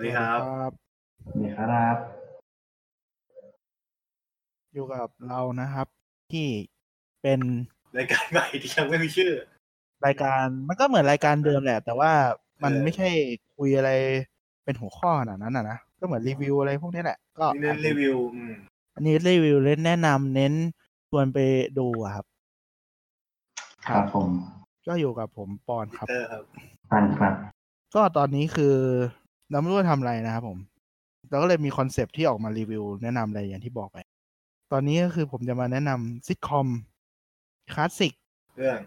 วัสดีครับครับนี่ครับ อยู่กับเรานะครับ ที่เป็นรายการใหม่ที่ยังไม่มีชื่อ รายการมันก็เหมือนรายการเดิมแหละ แต่ว่ามันเออไม่ใช่คุยอะไรเป็นหัวข้อขนาดนั้นอะนะก็เหมือนรีวิวอะไรพวกนี้แหละ ก็นี่เน้นรีวิวอืมอันนี้รีวิวเล่นแนะนำเน้นชวนไปดูอะครับ ครับผม ก็อยู่กับผมปอนครับเตอร์ครับปันครับ ก็ตอนนี้คือ เราไม่รู้จะทำอะไรนะครับผม เราก็เลยมีคอนเซปต์ที่ออกมารีวิว แนะนำอะไรอย่างที่บอกไป ตอนนี้ก็คือผมจะมาแนะนำซิทคอมคลาสสิกเรื่อง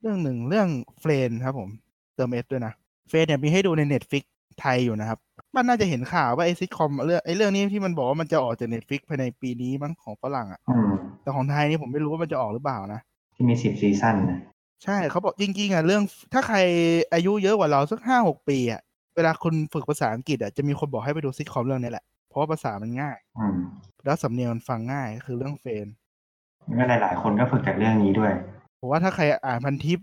เรื่องหนึ่งเรื่อง Friends ครับผมเติม S ด้วยนะ Friends เนี่ยมีให้ดูใน Netflix ไทยอยู่นะครับมันน่าจะเห็นข่าวว่าไอซิทคอมเรื่องไอเรื่องนี้ที่มันบอกว่ามันจะออกจาก Netflix ภายในปีนี้มั้งของฝรั่งอะ่ะอืมแต่ของไทยนี่ผมไม่รู้ว่ามันจะออกหรือเปล่านะที่มีสิบซีซั่นนะใช่เขาบอกจริงๆอะเรื่องถ้าใครอายุเยอะกว่าเราสักห้าหกปีอะ เวลาคุณฝึกภาษาอังกฤษอะจะมีคนบอกให้ไปดูซิทคอมเรื่องนี้แหละ เพราะว่าภาษามันง่าย อืมแล้วสำเนียงมันฟังง่ายคือเรื่อง Friends แล้วก็หลาย ๆ คนก็ฝึกจากเรื่องนี้ด้วยผมว่าถ้าใครอ่านพันทิป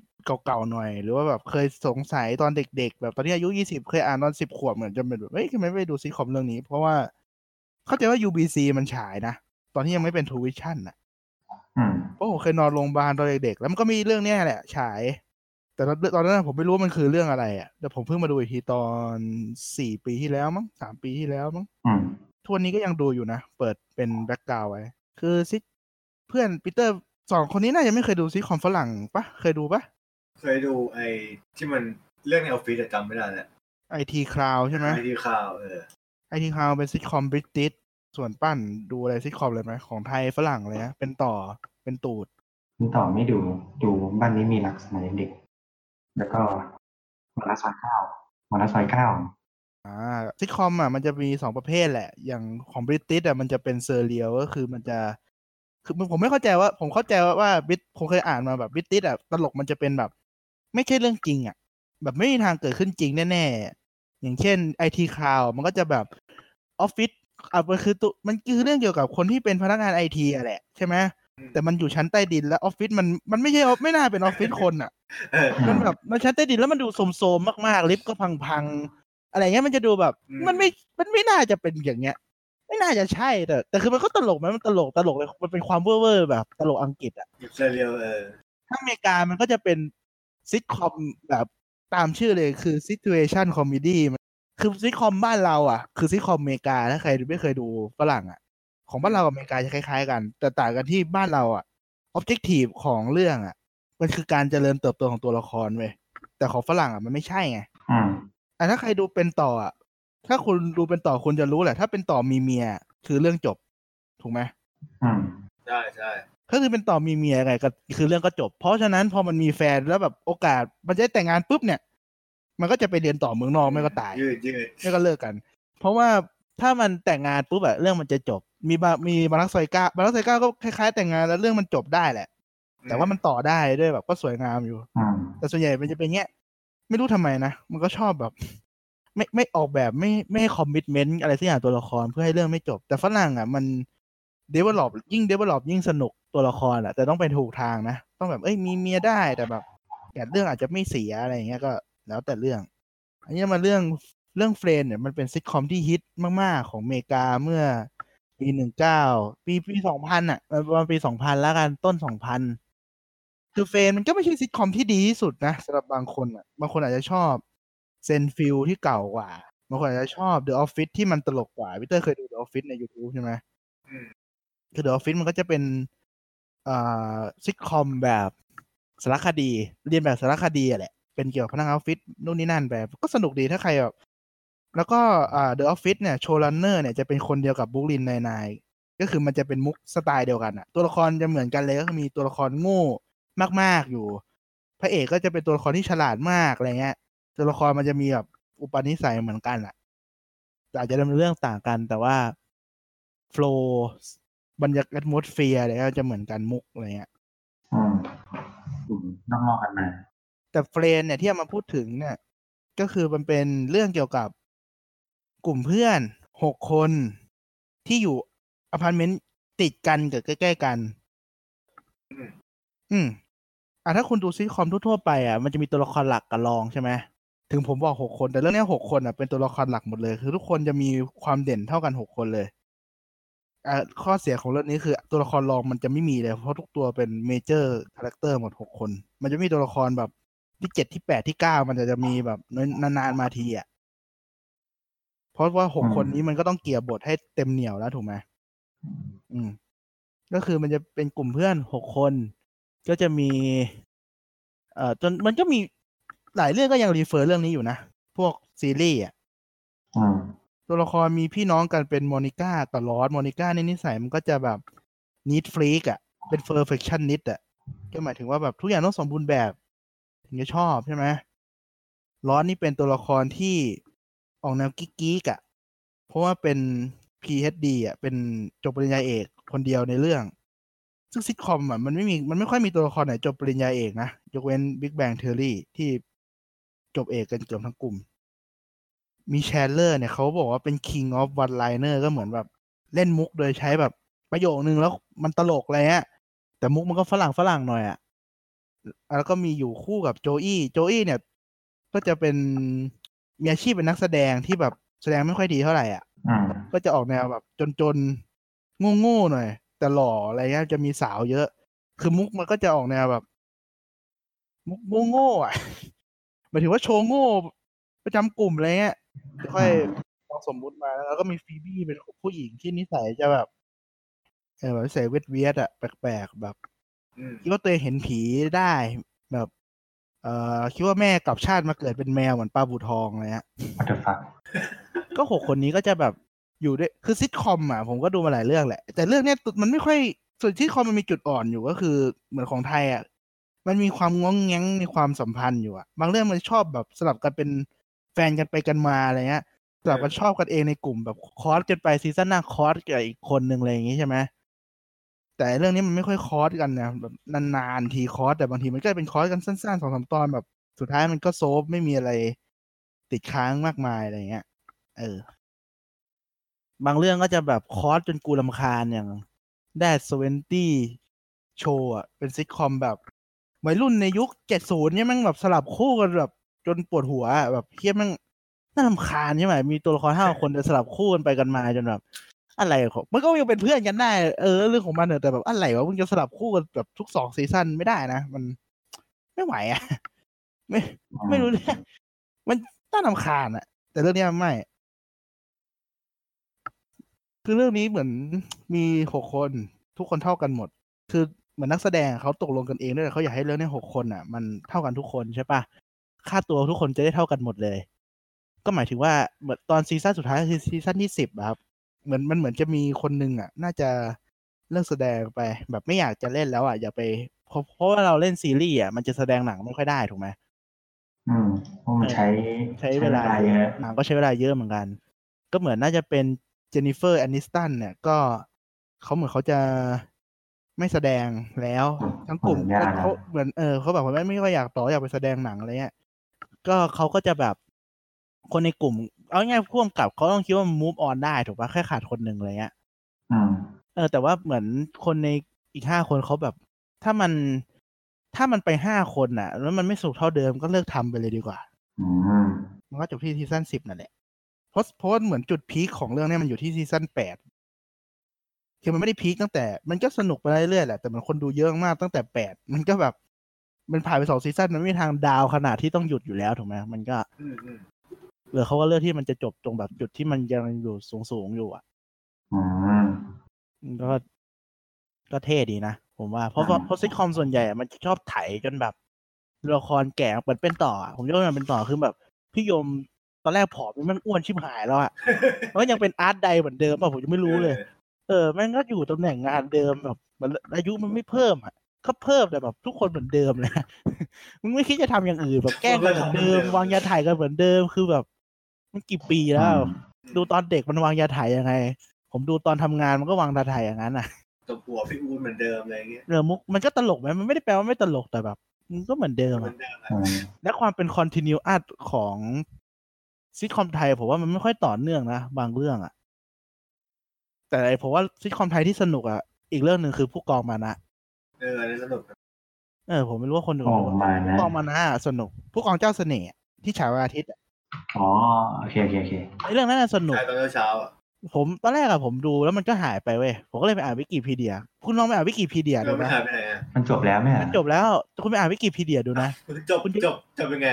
เก่าๆหน่อย หรือว่าแบบเคยสงสัยตอนเด็ก ๆ แบบตอนที่อายุยี่สิบเคยอ่านตอนสิบขวบเหมือนจะเป็นแบบเฮ้ยทำไมไม่ไปดูซิทคอมเรื่องนี้ เพราะว่าเข้าใจว่า UBC มันฉายนะ ตอนที่ยังไม่เป็น TrueVisions นะอืมเพราะผมเคยนอนโรงพยาบาลตอนเด็กๆแล้วมันก็มีเรื่องเนี้ยแหละ ฉาย แต่ตอนตอนนั้นผมไม่รู้ว่ามันคือเรื่องอะไรอะแต่ผมเพิ่งมาดูอีกทีตอนสี่ปีที่แล้วมั้งสามปีที่แล้วมั้งอืมทุกวันนี้ก็ยังดูอยู่นะ เปิดเป็น background ไว้ คือซิเพื่อนปีเตอร์สองคนนี้น่าจะไม่เคยดูซิทคอมฝรั่งปะเคยดูปะเคยดูไอ้ที่มันเรื่องในออฟฟิศแต่จำไม่ได้แหละ IT Crowd ใช่ไหม IT Crowd เออไอทีคลาวเป็นซิทคอมบริติชส่วนปั้นดูอะไรซิทคอมเลยไหมของไทยฝรั่งเลยนะเป็นต่อเป็นตูดคุณต่อไม่ดูดูบ้านนี้มีรักสมัยเด็ก แล้วก็มาละซอยเก้ามาละซอยเก้าอ่าซิคอมอะมันจะมีสองประเภทแหละ อย่างของบริติชอะมันจะเป็นเซอร์เรียลก็คือมันจะ คือผมไม่เข้าใจว่า ผมเข้าใจว่าว่าบิทผมเคยอ่านมาแบบบริติชอะตลกมันจะเป็นแบบ ไม่ใช่เรื่องจริงอะ แบบไม่มีทางเกิดขึ้นจริงแน่ๆ อย่างเช่น IT Crowd มันก็จะแบบออฟฟิศอะมันคือตัวมันคือเรื่องเกี่ยวกับคนที่เป็นพนักงานไอทีอะแหละใช่ไหม แต่มันอยู่ชั้นใต้ดินแล้วออฟฟิศมันมันไม่ใช่ไม่น่าเป็นออฟฟิศคนอะเออมันแบบมันชั้นใต้ดินแล้วมันดูโทรมๆมากๆลิฟต์ก็พังๆอะไรเงี้ยมันจะดูแบบอืมมันไม่มันไม่น่าจะเป็นอย่างเงี้ย ไม่น่าจะใช่แต่แต่คือมันก็ตลกไหมมันตลกตลกเลยมันเป็นความเว่อร์ๆแบบตลกอังกฤษอะเซเรียลเออถ้าอเมริกามันก็จะเป็นซิทคอมแบบตามชื่อเลยคือ situation comedy มันคือซิทคอมบ้านเราอะ คือซิทคอมอเมริกาถ้าใครไม่เคยดูฝรั่งอะ ของบ้านเรากับอเมริกาจะคล้าย ๆ กัน แต่ต่างกันที่บ้านเราอะ objective ของเรื่องอะ มันคือการเจริญเติบโตของตัวละครเว้ยแต่ของฝรั่งอะมันไม่ใช่ไงอืมอะถ้าใครดูเป็นต่ออะถ้าคุณดูเป็นต่อคุณจะรู้แหละ ถ้าเป็นต่อมีเมียคือเรื่องจบ ถูกไหมอืมใช่ใช่ก็คือเป็นต่อมีเมียไงก็คือเรื่องก็จบ เพราะฉะนั้นพอมันมีแฟนแล้วแบบโอกาสมันจะได้แต่งงานปุ๊บเนี่ย มันก็จะไปเรียนต่อเมืองนอกไม่ก็ตายยืดยืดไม่ก็เลิกกัน เพราะว่าถ้ามันแต่งงานปุ๊บอะเรื่องมันจะจบ มีบามีบารักซอยก้าบารักซอยก้าก็คล้ายๆ แต่งงานแล้วเรื่องมันจบได้แหละ แต่ว่ามันต่อได้ด้วยแบบก็สวยงามอยู่อืมแต่ส่วนใหญ่มันจะเป็นเงี้ย ไม่รู้ทำไมนะ มันก็ชอบแบบ ไม่ไม่ออกแบบไม่ไม่ให้ commitment อะไรสักอย่างตัวละครเพื่อให้เรื่องไม่จบ แต่ฝรั่งอะ มัน develop ยิ่ง develop ยิ่งสนุกตัวละครอะ แต่ต้องไปถูกทางนะ ต้องแบบเอ้ยมีเมียได้แต่แบบแต่เรื่องอาจจะไม่เสียอะไรอย่างเงี้ยก็แล้วแต่เรื่อง อันนี้มาเรื่องเรื่อง Friends เนี่ยมันเป็นซิทคอมที่ฮิตมากๆ ของอเมริกาเมื่อ ปีหนึ่งเก้าปีปีสองพันอะประมาณปีสองพันแล้วกันต้นสองพันคือ Friends มันก็ไม่ใช่ซิทคอมที่ดีที่สุดนะสำหรับบางคนอะบางคนอาจจะชอบSeinfeld ที่เก่ากว่าบางคนอาจจะชอบ The Office ที่มันตลกกว่าพีเตอร์เคยดู The Office ใน YouTube ใช่ไหมอืมคือ The Office มันก็จะเป็นอ่าซิทคอมแบบสารคดี เลียนแบบสารคดีอะแหละเป็นเกี่ยวกับพนักงานออฟฟิศนู่นนี่นั่นแบบ ก็สนุกดีถ้าใครแบบ แล้วก็อ่า The Office เนี่ย showrunner เนี่ยจะเป็นคนเดียวกับ Brooklyn Nine-Nine ก็คือมันจะเป็นมุกสไตล์เดียวกันอะตัวละครจะเหมือนกันเลยก็คือมีตัวละครโง่มาก ๆอยู่ พระเอกก็จะเป็นตัวละครที่ฉลาดมากอะไรเงี้ย ตัวละครมันจะมีแบบอุปนิสัยเหมือนกันอะแต่อาจจะดำเนินเรื่องต่างกัน แต่ว่าโฟล์บรรยากาศมดเฟียอะไรก็จะเหมือนกันมุกอะไรเงี้ยอืมอืมอกงอกกันมาแต่เฟรนเนี่ยที่เอามาพูดถึงเนี่ย ก็คือมันเป็นเรื่องเกี่ยวกับ กลุ่มเพื่อนหกคนที่อยู่อพาร์ตเมนต์ติดกันกับใกล้ ๆ กัน อืมอืมอะถ้าคุณดูซิทคอมทั่วๆไปอะมันจะมีตัวละครหลักกับรองใช่ไหมถึงผมบอกหกคน แต่เรื่องเนี้ยหกคนอะเป็นตัวละครหลักหมดเลย คือทุกคนจะมีความเด่นเท่ากันหกคนเลยอ่าข้อเสียของเรื่องนี้คือ ตัวละครรองมันจะไม่มีเลย เพราะทุกตัวเป็น major character หมดหกคน มันจะมีตัวละครแบบที่เจ็ดที่แปดที่เก้ามันจะจะมีแบบนานๆมาทีอะ เพราะว่าหกอืมคนนี้มันก็ต้องเกลี่ยบทให้เต็มเหนียวแล้วถูกไหมอืม ก็คือมันจะเป็นกลุ่มเพื่อนหกคน ก็จะมี เอ่อจนมันก็มีหลายเรื่องก็ยัง refer เรื่องนี้อยู่นะ พวกซีรีส์อะอืมตัวละครมีพี่น้องกันเป็นโมนิก้ากับรอสโมนิก้าเนี่ยนิสัยมันก็จะแบบ neat freak อะ เป็น perfectionist อะ ก็หมายถึงว่าแบบทุกอย่างต้องสมบูรณ์แบบ ถึงจะชอบใช่ไหมลอสนี่เป็นตัวละครที่ ออกแนวกิ๊กๆอะ เพราะว่าเป็น PhD อะ เป็นจบปริญญาเอกคนเดียวในเรื่อง ซึ่งซิทคอมอะมันไม่มีมันไม่ค่อยมีตัวละครไหนจบปริญญาเอกนะ ยกเว้น Big Bang Theory ที่จบเอกกันเกือบทั้งกลุ่ม มีแชนเลอร์เนี่ยเขาบอกว่าเป็น King of One Liner ก็เหมือนแบบเล่นมุกโดยใช้แบบประโยคนึงแล้วมันตลกอะไรเงี้ยแต่มุกมันก็ฝรั่งฝรั่งหน่อยอะแล้วก็มีอยู่คู่กับโจอี้ โจอี้เนี่ย ก็จะเป็น มีอาชีพเป็นนักแสดงที่แบบแสดงไม่ค่อยดีเท่าไหร่อะอืมก็จะออกแนวแบบจนๆโง่ๆหน่อย แต่หล่ออะไรเงี้ยจะมีสาวเยอะ คือมุกมันก็จะออกแนวแบบ มุกโง่ๆอะหมายถึงว่าโชว์โง่ประจำกลุ่มอะไรเงี้ยค่อยลองสมมุติมาแล้วก็มีฟีบี้เป็นผู้หญิงที่นิสัยจะแบบเออแบบนิสัยเวทเวียดอะแปลกๆแบบอืมคิดว่าตัวเองเห็นผีได้ แบบ เอ่อคิดว่าแม่กลับชาติมาเกิดเป็นแมวเหมือนปลาบูทองอะไรเงี้ยวัตถุฟักก็หกคนนี้ก็จะแบบอยู่ด้วยคือซิทคอมอะผมก็ดูมาหลายเรื่องแหละ แต่เรื่องเนี้ยมันไม่ค่อยส่วนซิทคอมมันมีจุดอ่อนอยู่ก็คือเหมือนของไทยอะมันมีความง้องแง้งในความสัมพันธ์อยู่อะ บางเรื่องมันชอบแบบสลับกันเป็นแฟนกันไปกันมาอะไรเงี้ยสลับกันชอบกันเองในกลุ่มแบบ cross กันไปซีซั่นหน้า cross กับอีกคนหนึ่งอะไรอย่างงี้ใช่ไหม แต่เรื่องนี้มันไม่ค่อย cross กันนะแบบนานๆที cross แต่บางทีมันก็เป็น cross กันสั้นๆสองสามตอนแบบ สุดท้ายมันก็ solve ไม่มีอะไร ติดค้างมากมายอะไรเงี้ย เออ บางเรื่องก็จะแบบ cross จนกูลำคาญอย่าง That '70s Show อะ เป็นซิทคอมแบบวัยรุ่นในยุคเจ็ดศูนย์เนี่ยมันแบบสลับคู่กันแบบ จนปวดหัวแบบเฮี้ยแมันน่าลำคาญใช่ไหมมีตัวละครห้าคนจะสลับคู่กันไปกันมาจนแบบ อะไรของมันก็ยังเป็นเพื่อนกันได้เออเรื่องของมันเนอะแต่แบบอะไรวะมึงจะสลับคู่กันแบบทุกสองซีซั่นไม่ได้นะมันไม่ไหวอะ ไม่ไม่รู้เรื่องมันน่ารำคาญอะแต่เรื่องเนี้ยไม่ คือเรื่องนี้เหมือนมีหกคนทุกคนเท่ากันหมด คือเหมือนนักแสดงเขาตกลงกันเองด้วยเขาอยากให้เรื่องนี้หกคนอะ มันเท่ากันทุกคนใช่ปะค่าตัวทุกคนจะได้เท่ากันหมดเลย ก็หมายถึงว่าเหมือนตอนซีซั่นสุดท้ายคือซีซั่นที่สิบครับ เหมือนมันเหมือนจะมีคนหนึ่งอะ น่าจะเลิกแสดงไป แบบไม่อยากจะเล่นแล้วอะอย่าไปเพราะเพราะว่าเราเล่นซีรีส์อะมันจะแสดงหนังไม่ค่อยได้ถูกไหมอืมเพราะมันใช้ใช้เวลาเยอะหนังก็ใช้เวลาเยอะเหมือนกัน ก็เหมือนน่าจะเป็นเจนนิเฟอร์แอนนิสตันเนี่ยก็เขาเหมือนเขาจะไม่แสดงแล้ว ทั้งกลุ่มผยากเขาเหมือนเออเขาแบบว่าไม่ไม่ค่อยอยากต่ออยากไปแสดงหนังอะไรเงี้ยก็เขาก็จะแบบคนในกลุ่ม เอาง่ายๆพ่วงกับเขาต้องคิดว่า move on ได้ถูกปะแค่ขาดคนหนึ่งอะไรเงี้ยอืมเออ แต่ว่าเหมือนคนในอีกห้าคนเขาแบบ ถ้ามันถ้ามันไปห้าคนน่ะ แล้วมันไม่สุกเท่าเดิมก็เลิกทำไปเลยดีกว่าอืมมันก็จบที่ซีซั่นสิบนั่นแหละเพราะเพราะว่าเหมือนจุดพีคของเรื่องเนี้ยมันอยู่ที่ซีซั่นแปดคือมันไม่ได้พีคตั้งแต่ มันก็สนุกไปเรื่อยๆแหละแต่มันคนดูเยอะมากตั้งแต่แปดมันก็แบบ มันผ่านไปสองซีซั่นมันไม่มีทางดาวขนาดที่ต้องหยุดอยู่แล้วถูกไหมมันก็ อืมอืมเออเขาก็เลือกที่มันจะจบตรงแบบจุดที่มันยังอยู่สูงๆอยู่อะอืมก็ก็เท่ดีนะผมว่าเพราะเพราะเพราะซิทคอมส่วนใหญ่อะมันชอบไถจนแบบละครแก่เปิดเป็นต่ออะผมยกมันเป็นต่อคือแบบพี่ยมตอนแรกผอมมันอ้วนชิบหายแล้วอะมันก็ยังเป็นอาร์ตใดเหมือนเดิมป่ะผมยังไม่รู้เลย เออแม่งก็อยู่ตำแหน่งงานเดิมแบบมันอายุมันไม่เพิ่มอะก็เพิ่มแต่แบบทุกคนเหมือนเดิมเลยมึงไม่คิดจะทำอย่างอื่นแบบแกล้งกันเหมือนเดิม วางยาถ่ายกันเหมือนเดิมคือแบบ มันกี่ปีแล้ว ดูตอนเด็กมันวางยาถ่ายยังไง ผมดูตอนทำงานมันก็วางยาถ่ายอย่างนั้นอะตัวผัวพี่อูนเหมือนเดิมอะไรเงี้ยเรือมุกมันก็ตลกไหมมันไม่ได้แปลว่าไม่ตลกแต่แบบมันก็เหมือนเดิมเหมืออะนเดิมอะอืมและความเป็นคอนติเนียอัของซิทคอมไทยผมว่ามันไม่ค่อยต่อเนื่องนะบางเรื่องอะแต่ไอ้ผมว่าซิทคอมไทยที่สนุกอะอีกเรื่องหนึ่งคือผู้กองมานะเอออันนี้สนุกนะเออ ผมไม่รู้ว่าคนดูออกมานะผู้กองมานะอะสนุก ผู้กองเจ้าเสน่ห์อะที่ฉายวันอาทิตย์ อะอ๋อโอเคโอเคโอเคไอ้เรื่องนั้นนะสนุกใช่ตอนเช้าๆอะผมตอนแรกอะผมดูแล้วมันก็หายไปเว้ยผมก็เลยไปอ่านวิกิพีเดีย คุณลองไปอ่านวิกิพีเดียเราดูไม่นะหายไปไหนอะมันจบแล้วไหมอะมันจบแล้วคุณไปอ่านวิกิพีเดียดูนะจบจบจบเป็นไง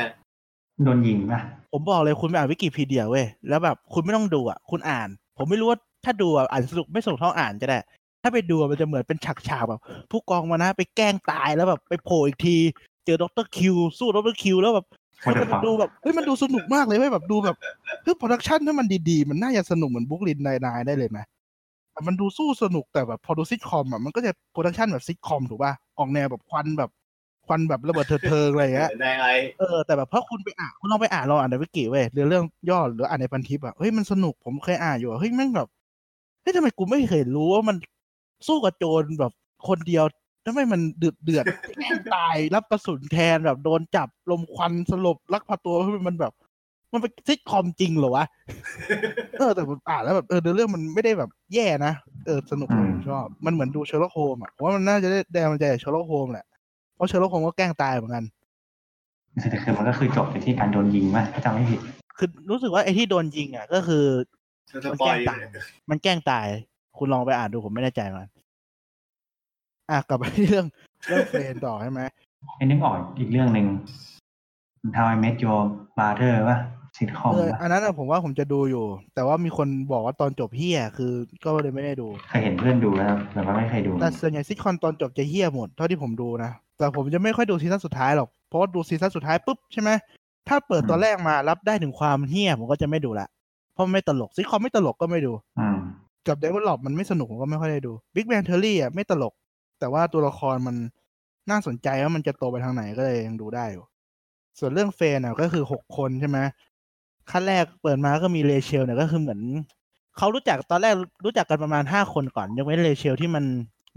โดนยิงป่ะผมบอกเลยคุณไปอ่านวิกิพีเดียเว้ยแล้วแบบคุณไม่ต้องดูอะคุณอ่าน ผมไม่รู้ว่าถ้าดูอะอ่านสนุกไม่สนุกเท่าอ่านจะได้ ถ้าไปดูอะมันจะเหมือนเป็นฉากๆแบบ ผู้กองมานะ ไปแกล้งตายแล้วแบบไปโผล่อีกที เจอดรคิวสู้ดรคิวแล้วแบบโคตรมันฟังดูแบบเฮ้ยมันดูสนุกมากเลยเว้ยแบบดูแบบเฮ้ย production ถ้ามันดีๆ มันน่าจะสนุกเหมือน Brooklyn Nine-Nine ได้เลยนะแต่มันดูสู้สนุกแต่แบบพอดูซิทคอมอะมันก็จะ production แบบซิทคอมถูกป่ะออกแนวแบบควันแบบควันแบบระเบิดเถิดเทิงอะไรอย่างเงี้ยในไอเออแต่แบบเพราะคุณไปอ่านคุณลองไปอ่านลองอ่านในวิกิเว้ยเรื่องเรื่องย่อหรืออ่านในพันทิปอะเฮ้ยมันสนุกผมเคยอ่านอยู่อะเฮ้ยแม่งแบบเฮ้ยทำไมกูไม่เคยรู้ว่ามันสู้กับโจรแบบคนเดียว ทำไมมันเดือดเดือดแกล้งตายรับกระสุนแทนแบบโดนจับลมควันสลบลักพาตัวเฮ้ยมันแบบ มันเป็นซิทคอมจริงเหรอวะเออแต่ผมอ่านแล้วแบบเออเนื้อเรื่องมันไม่ได้แบบแย่นะเออสนุกผมชอบ มันเหมือนดู Sherlock Holmes อะผมว่ามันน่าจะได้แรงบันดาลใจจาก Sherlock Holmes แหละเพราะ Sherlock Holmes ก็แกล้งตายเหมือนกันแต่คือมันก็คือจบในที่การโดนยิงป่ะถ้าจำไม่ผิดคือรู้สึกว่าไอ้ที่โดนยิงอะ ก็คือสมันปอแกล้งตายมันแกล้งตาย คุณลองไปอ่านดูผมไม่แน่ใจมัน อะกลับไปที่เรื่องเรื่อง Friends ต่อใช่ไหมไอ้นึกออกอีกเรื่องหนึ่ง How I Met Your Mother ป่ะซิทคอมเออป่ะอันนั้นอะผมว่าผมจะดูอยู่ แต่ว่ามีคนบอกว่าตอนจบเหี้ยคือก็เลยไม่ได้ดูเคยเห็นเพื่อนดูแล้วแต่ว่าไม่เคยดูแต่ส่วนใหญ่ซิทคอมตอนจบจะเหี้ยหมดเท่าที่ผมดูนะแต่ผมจะไม่ค่อยดูซีซั่นสุดท้ายหรอกเพราะว่าดูซีซั่นสุดท้ายปุ๊บใช่ไหมถ้าเปิดตอนแรกมารับได้ถึงความเหี้ยผมก็จะไม่ดูละเพราะมันไม่ตลกซิทคอมไม่ตลกก็ไม่ดูอืมกับ develop มันไม่สนุกผมก็ไม่ค่อยได้ดู Big Bang Theory อะไม่ตลก แต่ว่าตัวละครมันน่าสนใจว่ามันจะโตไปทางไหนก็เลยยังดูได้อยู่ส่วนเรื่องเฟนอะก็คือหกคนใช่ไหมขั้นแรกเปิดมาก็มีเลเชลเนี่ยก็คือเหมือนเขารู้จักตอนแรกรู้จักกันประมาณห้าคนก่อนยังไม่เลเชลที่มัน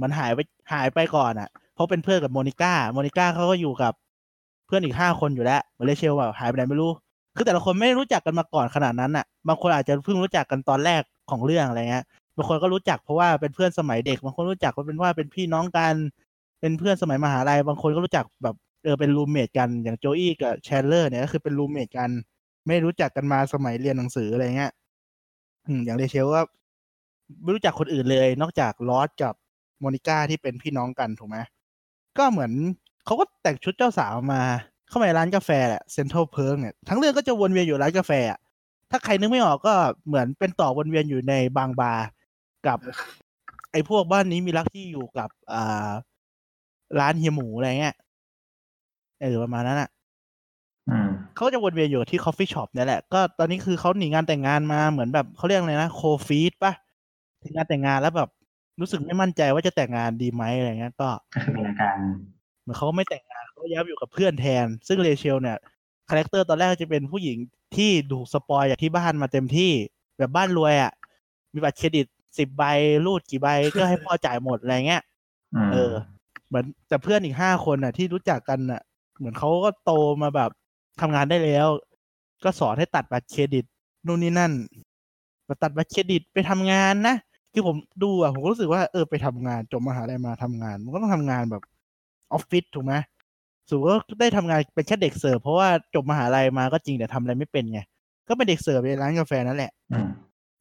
มันหายไปหายไปก่อนอะเพราะเป็นเพื่อนกับโมนิก้าโมนิก้าเขาก็อยู่กับเพื่อนอีกห้าคนอยู่แล้วเลเชลแบบหายไปไหนไม่รู้ คือแต่ละคนไม่ได้รู้จักกันมาก่อนขนาดนั้นอะ บางคนอาจจะเพิ่งรู้จักกันตอนแรกของเรื่องอะไรเงี้ย บางคนก็รู้จักเพราะว่าเป็นเพื่อนสมัยเด็กบางคนรู้จักว่าเป็นว่าเป็นพี่น้องกัน เป็นเพื่อนสมัยมหาลัยบางคนก็รู้จักแบบเออเป็น roommate กันอย่างโจอี้กับแชนด์เลอร์เนี่ยก็คือเป็น roommate กัน ไม่รู้จักกันมาสมัยเรียนหนังสืออะไรเงี้ยอย่างเรเชลก็ไม่รู้จักคนอื่นเลย นอกจากรอสกับโมนิก้าที่เป็นพี่น้องกันถูกไหมก็เหมือนเขาก็แต่งชุดเจ้าสาวมา เข้ามาในร้านกาแฟแหละ Central Perk เนี่ยทั้งเรื่องก็จะวนเวียนอยู่ร้านกาแฟอะถ้าใครนึกไม่ออกก็เหมือนเป็นต่อวนเวียนอยู่ในบางบาร์ กับ ไอ้พวกบ้านนี้มีรักที่อยู่กับอ่าร้านเฮียหมูอะไรเงี้ยเออประมาณนั้นอะอืมเขาจะวนเวียนอยู่ที่ coffee shop เนี่ยแหละ ก็ตอนนี้คือเขาหนีงานแต่งงานมาเหมือนแบบเขาเรียกอะไรนะ cold feet ปะถึงงานแต่งงานแล้วแบบ รู้สึกไม่มั่นใจว่าจะแต่งงานดีไหมอะไรเงี้ย ก็ก็คือมีอาการเหมือนเขาก็ไม่แต่งงานเขาย้ายไปอยู่กับเพื่อนแทน ซึ่งเรเชลเนี่ย character ตอนแรกจะเป็นผู้หญิงที่ถูก spoil จากที่บ้านมาเต็มที่ แบบบ้านรวยอะ มีบัตรเครดิต สิบใบรูดกี่ใบก็ให้พ่อจ่ายหมดอะไรเงี้ยอืมเออ เหมือนแต่เพื่อนอีกห้าคนน่ะ ที่รู้จักกันน่ะ เหมือนเขาก็โตมาแบบทำงานได้แล้ว ก็สอนให้ตัดบัตรเครดิตนู่นนี่นั่นมาตัดบัตรเครดิตไปทำงานนะคือผมดูอะผมก็รู้สึกว่าเออไปทำงานจบมหาลัยมาทำงาน มันก็ต้องทำงานแบบออฟฟิศถูกไหมสรุปก็ได้ทำงานเป็นแค่เด็กเสิร์ฟเพราะว่าจบมหาลัยมาก็จริงแต่ทำอะไรไม่เป็นไงก็เป็นเด็กเสิร์ฟในร้านกาแฟนั่นแหละอืม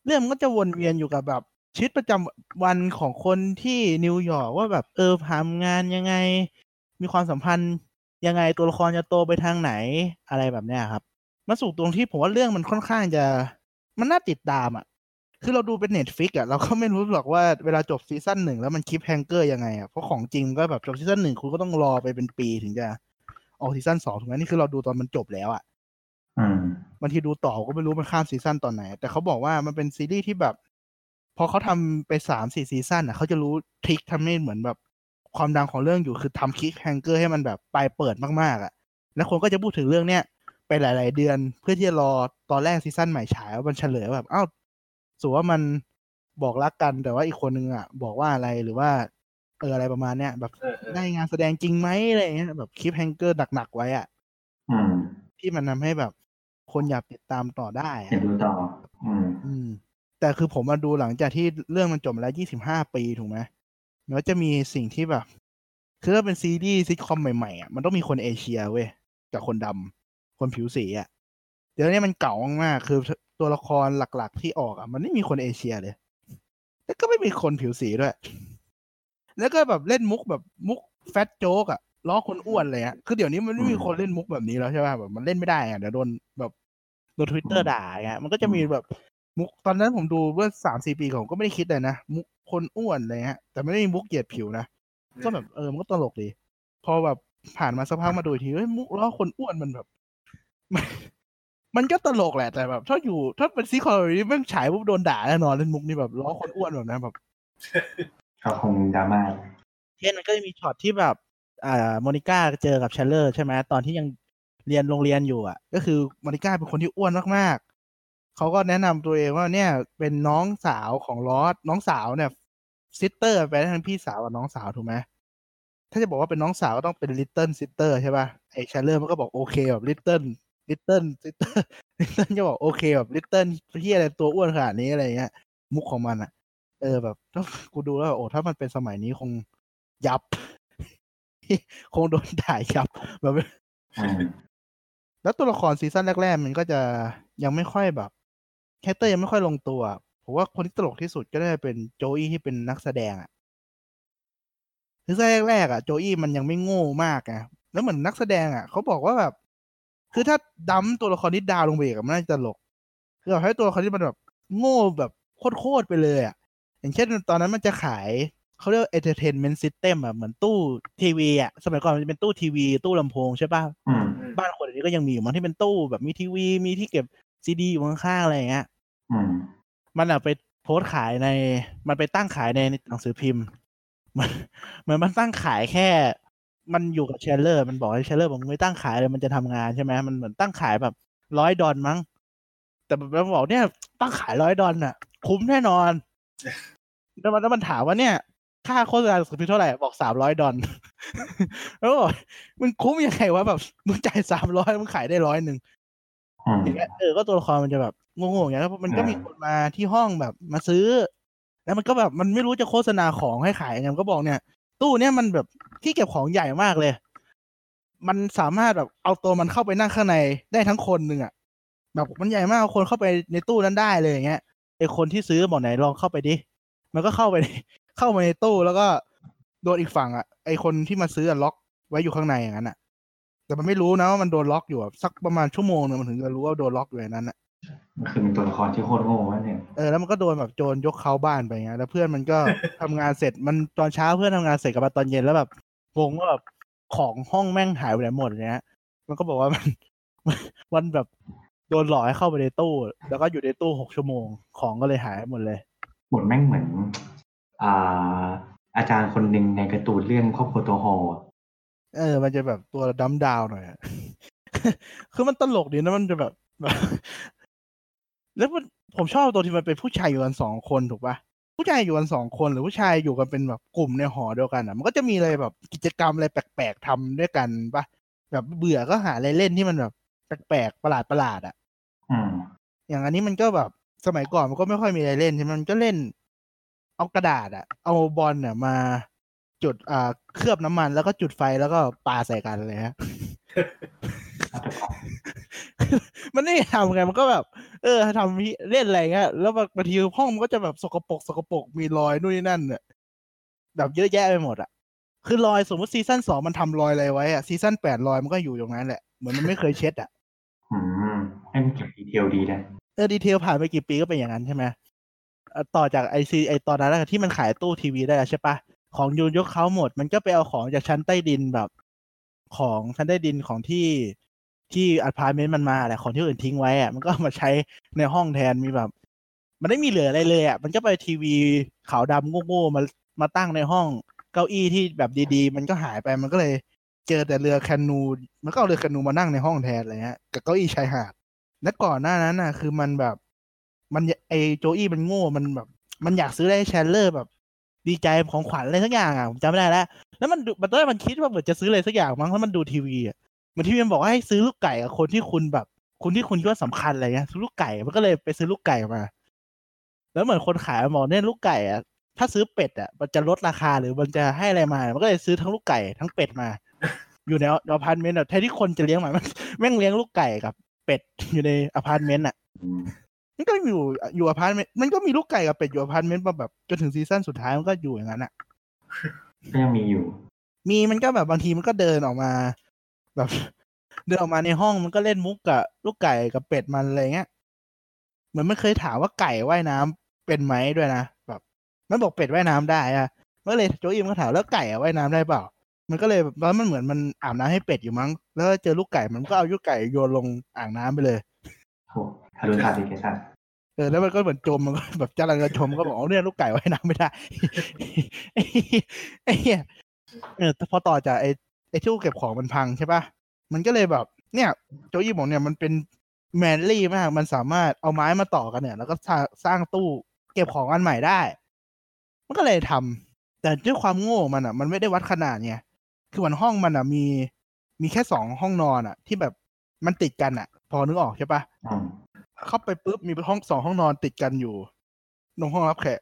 เรื่องมันก็จะวนเวียนอยู่กับแบบ ชีวิตประจำวันของคนที่นิวยอร์กว่าแบบเออทำงานยังไง มีความสัมพันธ์ยังไงตัวละครจะโตไปทางไหนอะไรแบบเนี้ยครับมาสู่ตรงที่ผมว่าเรื่องมันค่อนข้างจะมันน่าติดตามอะ คือเราดูเป็น Netflix อะเราก็ไม่รู้หรอกว่าเวลาจบ season หนึ่งแล้วมัน cliffhanger ยังไงอะเพราะของจริงก็แบบจบ season หนึ่งคุณก็ต้องรอไปเป็นปีถึงจะออก season สองถูกไหมนี่คือเราดูตอนมันจบแล้วอะอืมบางทีดูต่อก็ไม่รู้มันข้าม season ตอนไหน แต่เขาบอกว่ามันเป็นซีรีส์ที่แบบ พอเขาทำไปสามสี่ season อะเขาจะรู้ trick ทำให้เหมือนแบบความดังของเรื่องอยู่คือทำ cliffhanger ให้มันแบบปลายเปิดมากๆอะ แล้วคนก็จะพูดถึงเรื่องเนี้ยไปหลาย ๆ เดือนเพื่อที่จะรอตอนแรก season ใหม่ฉายว่ามันเฉลยว่าแบบอ้าวสรุปว่ามันบอกรักกันแต่ว่าอีกคนนึงอะ บอกว่าอะไรหรือว่าเอออะไรประมาณเนี้ยแบบเออเออได้งานแสดงจริงไหมอะไรอย่างเงี้ยแบบคลิปแฮงเกอร์หนักๆไว้อะอืมที่มันทำให้แบบคนอยากติดตามต่อได้อะเดี๋ยวดูต่อ อืมอืม แต่คือผมมาดูหลังจากที่เรื่องมันจบมาแล้วยี่สิบห้าปีถูกไหมมันก็จะมีสิ่งที่แบบ คือถ้าเป็นซีรีส์ซิทคอมใหม่ๆอะมันต้องมีคนเอเชียเว้ยกับคนดำคนผิวสีอะเดี๋ยวนี้มันเก่ามากคือตัวละครหลักๆ ที่ออกอะ มันไม่มีคนเอเชียเลย แล้วก็ไม่มีคนผิวสีด้วย แล้วก็แบบเล่นมุกแบบมุก fat joke อะล้อคนอ้วนเลยอะคือเดี๋ยวนี้มันไม่มีคนเล่นมุกแบบนี้แล้วใช่ป่ะแบบมันเล่นไม่ได้อะเดี๋ยวโดนแบบโดนทวิตเตอร์ด่าไงมันก็จะมีแบบ มุกตอนนั้นผมดูเมื่อสามสี่ปีก่อนผมก็ไม่ได้คิดเลยนะมุกคนอ้วนอะไรเงี้ยแต่ไม่ได้มีมุกเหยียดผิวนะก็แบบเออมันก็ตลกดี พอแบบผ่านมาสักพักมาดูอีกทีเฮ้ยมุกล้อคนอ้วนมันแบบมันมันก็ตลกแหละแต่แบบ ถ้าอยู่ถ้าเป็นซิทคอมนี้มันฉายปุ๊บโดนด่าแน่นอนเล่นมุกนี่แบบล้อคนอ้วนแบบนั้นแบบก็คงดราม่าเช่นมันก็จะมีช็อตที่แบบ อ่าโมนิก้าเจอกับแชนเลอร์ใช่ไหมตอนที่ยังเรียนโรงเรียนอยู่อะ ก็คือโมนิก้าเป็นคนที่อ้วนมากๆ เขาก็แนะนำตัวเองว่าเนี่ยเป็นน้องสาวของรอสน้องสาวเนี่ย sister ไปทั้งพี่สาวกับน้องสาวถูกไหมถ้าจะบอกว่าเป็นน้องสาวก็ต้องเป็น little sister ใช่ป่ะไอแชนเลอร์มันก็บอกโอเคแบบ little little sister little จะบอกโอเคแบบ littleที่อะไรตัวอ้วนขนาดนี้อะไรเงี้ย มุกของมันอะเออแบบถ้ากูดูแล้วโอ้ถ้ามันเป็นสมัยนี้คงยับ คงโดนด่ายับแบบอืมแล้วตัวละคร season แรก ๆ มันก็จะยังไม่ค่อยแบบ character ยังไม่ค่อยลงตัว ผมว่าคนที่ตลกที่สุดก็ได้เป็นโจอี้ที่เป็นนักแสดงอะ season แรกๆอะโจอี้มันยังไม่โง่มากไงแล้วเหมือนนักแสดงอะเขาบอกว่าแบบ คือถ้าดัมตัวละครนี้ดาวลงไปอีกอะมันน่าจะตลก คือแบบให้ตัวละครที่มันแบบโง่แบบโคตรๆไปเลยอะอย่างเช่นตอนนั้นมันจะขายเขาเรียก entertainment system อะเหมือนตู้ทีวีอะสมัยก่อนมันจะเป็นตู้ทีวี ตู้ลำโพงใช่ป่ะอืมบ้านคนเดี๋ยวนี้ก็ยังมีอยู่มันที่เป็นตู้แบบมีทีวี มีที่เก็บซีดีอยู่ข้างๆอะไรอย่างเงี้ยอื มมันอะไปโพสต์ขายใน มันไปตั้งขายในหนังสือพิมพ์ มันเหมือนมันตั้งขายแค่ มันอยู่กับเชลเลอร์ มันบอกให้เชลเลอร์บอกมึงไม่ตั้งขายเลยมันจะทำงานใช่ไหมมันเหมือนตั้งขายแบบร้อยดอลมั้ง แต่มันบอกเนี่ย ตั้งขายร้อยดอลน่ะ คุ้มแน่นอน แล้วมันแล้วมันถามว่าเนี่ย ค่าโฆษณาหนังสือพิมพ์เท่าไหร่บอกสามร้อยดอลแล้วบอกมึงคุ้มยังไงวะแบบมึงจ่ายสามร้อยมึงขายได้ร้อยหนึ่ง อืมอย่างเงี้ยเออก็ตัวละครมันจะแบบงงๆอย่างเงี้ยแล้วมันก็อ่ามีมีคนมาที่ห้องแบบมาซื้อ แล้วมันก็แบบมันไม่รู้จะโฆษณาของให้ขายยังไงมันก็บอกเนี่ย ตู้เนี่ยมันแบบที่เก็บของใหญ่มากเลย มันสามารถแบบเอาตัวมันเข้าไปนั่งข้างในได้ทั้งคนหนึ่งอะแบบมันใหญ่มากเอาคนเข้าไปในตู้นั้นได้เลยอย่างเงี้ยไอคนที่ซื้อบอกไหนลองเข้าไปดิมันก็เข้าไปเข้ามาในตู้แล้วก็โดนอีกฝั่งอะไอคนที่มาซื้ออะล็อกไว้อยู่ข้างในอย่างนั้นอะ แต่มันไม่รู้นะว่ามันโดนล็อกอยู่อะสักประมาณชั่วโมงหนึงมันถึงจะรู้ว่าโดนล็อกอยู่ในนั้นอะมันคือเป็นตัวละครที่โคตรโง่นั่นเองเออแล้วมันก็โดนแบบโจรยกเขาบ้านไปเงี้ยแล้วเพื่อนมันก็ ทำงานเสร็จมันตอนเช้าเพื่อนทำงานเสร็จกลับมาตอนเย็นแล้วแบบงงว่าแบบของห้องแม่งหายไปไหนหมดเนี้ย มันก็บอกว่ามันมันแบบโดนหลอกให้เข้าไปในตู้ แล้วก็อยู่ในตู้หกชั่วโมงของก็เลยหายหมดเลย บทแม่งเหมือน อ่า อาจารย์คนหนึ่งในการ์ตูนเรื่องครอบครัวตัวฮอลอะ เออ มันจะแบบตัวดัมดาวหน่อยอะคือมันตลกดีนะมันจะแบบแบบแล้วมันผมชอบตัวที่มันเป็นผู้ชายอยู่กันสองคนถูกปะผู้ชายอยู่กันสองคนหรือผู้ชายอยู่กันเป็นแบบกลุ่มในหอเดียวกันอะ มันก็จะมีอะไรแบบกิจกรรมอะไรแปลกๆทำด้วยกันปะแบบเบื่อก็หาอะไรเล่นที่มันแบบแปลกๆประหลาดประหลาดๆอะอืมอย่างอันนี้มันก็แบบสมัยก่อนมันก็ไม่ค่อยมีอะไรเล่นใช่ไหมมันก็เล่น เอากระดาษอะเอาบอลเนี่ยมา จุดอ่าเคลือบน้ำมันแล้วก็จุดไฟแล้วก็ปาใส่กันเลยฮะมันไม่ได้ทำไงมันก็แบบ เออทำพี่เล่นอะไรเงี้ยแล้วบางทีห้องมันก็จะแบบสกปรกสกปรกมีรอยนู่นนี่นั่นเนี่ยแบบเยอะแยะไปหมดอะคือรอยสมมติ season สองมันทำรอยอะไรไว้อะ season แปดรอยมันก็อยู่ตรงนั้นแหละเหมือนมันไม่เคยเช็ดอะอืมให้มันเก็บ detail ดีนะเออ detail ผ่านไปกี่ปีก็เป็นอย่างนั้นใช่ไหมเอ่อต่อจากไอซีไอตอนนั้นอะที่มันขายตู้ทีวีได้แล้วใช่ปะ ของโดนยกเค้าหมด มันก็ไปเอาของจากชั้นใต้ดินแบบ ของชั้นใต้ดินของที่ที่อพาร์ตเมนต์มันมาแหละของที่อื่นทิ้งไว้อะมันก็มาใช้ในห้องแทนมีแบบ มันไม่มีเหลืออะไรเลยอะมันก็ไปทีวีขาวดำโง่ๆมามาตั้งในห้องเก้าอี้ที่แบบดีๆ มันก็หายไปมันก็เลย เจอแต่เรือแคนูมันก็เอาเรือแคนูมานั่งในห้องแทนอะไรเงี้ยกับเก้าอี้ชายหาดและก่อนหน้านั้นน่ะ คือมันแบบ มันไอโจอี้มันโง่มันแบบ มันอยากซื้อไรให้แชนเลอร์แบบ ดีใจของขวัญอะไรสักอย่างอะผมจำไม่ได้แล้วแล้วมันดูมันตอนแรกมันคิดว่าเหมือนจะซื้ออะไรสักอย่างมั้งแล้วมันดูทีวีอะมันทีวีมันบอกว่าให้ซื้อลูกไก่กับคนที่คุณแบบคนที่คุณคิดว่าสำคัญอะไรเงี้ยซื้อลูกไก่มันก็เลยไปซื้อลูกไก่มา แล้วเหมือนคนขายบอกเนี่ยลูกไก่อะถ้าซื้อเป็ดอะมันจะลดราคาหรือมันจะให้อะไรมา มันก็เลยซื้อทั้งลูกไก่ทั้งเป็ดมา อยู่ในอพาร์ตเมนต์อะแทนที่คนจะเลี้ยงหมามันแม่งเลี้ยงลูกไก่กับเป็ดอยู่ในอพาร์ตเมนต์อะ มมันก็อยู่อยู่อพาร์ตเมนต์มันก็มีลูกไก่กับเป็ดอยู่อพาร์ตเมนต์มาแบบจนถึง season สุดท้ายมันก็อยู่อย่างนั้นอะก็ยังมีอยู่ มีมันก็แบบบางทีมันก็เดินออกมา แบบ เดินออกมาในห้องมันก็เล่นมุกกับลูกไก่กับเป็ดมันอะไรเงี้ยเหมือนมันเคยถามว่าไก่ว่ายน้ำเป็นไหมด้วยนะแบบมันบอกเป็ดว่ายน้ำได้อะมันก็เลยโจอี้มันก็ถามแล้วไก่อะว่ายน้ำได้เปล่า มันก็เลยแบบแล้วมันเหมือนมันอาบน้ำให้เป็ดอยู่มั้ง แล้วเจอลูกไก่มันก็เอาลูกไก่โยนลงอ่างน้ำไปเลย ทารุณสัตว์ดิเกชันเออแล้วมันก็เหมือนจมมันก็แบบจะรังจะชมก็บอกเอาเนี่ยลูกไก่ว่ายน้ำไม่ได้ไอ้เหี้ยเออพอต่อจากไอ้ไอ้ที่เก็บของมันพังใช่ปะมันก็เลยแบบ เนี่ย โจอี้บอกเนี่ยมันเป็น manly มาก มันสามารถเอาไม้มาต่อกันเนี่ย แล้วก็สร้างตู้เก็บของอันใหม่ได้ มันก็เลยทำแต่ด้วยความโง่มันอะ มันไม่ได้วัดขนาดไงคือมันห้องมันอะมีมีแค่สองห้องนอนอะ ที่แบบมันติดกันอะ พอนึกออกใช่ปะอืมเข้าไปปุ๊บมีห้องสองห้องนอนติดกันอยู่ตรงห้องรับแขก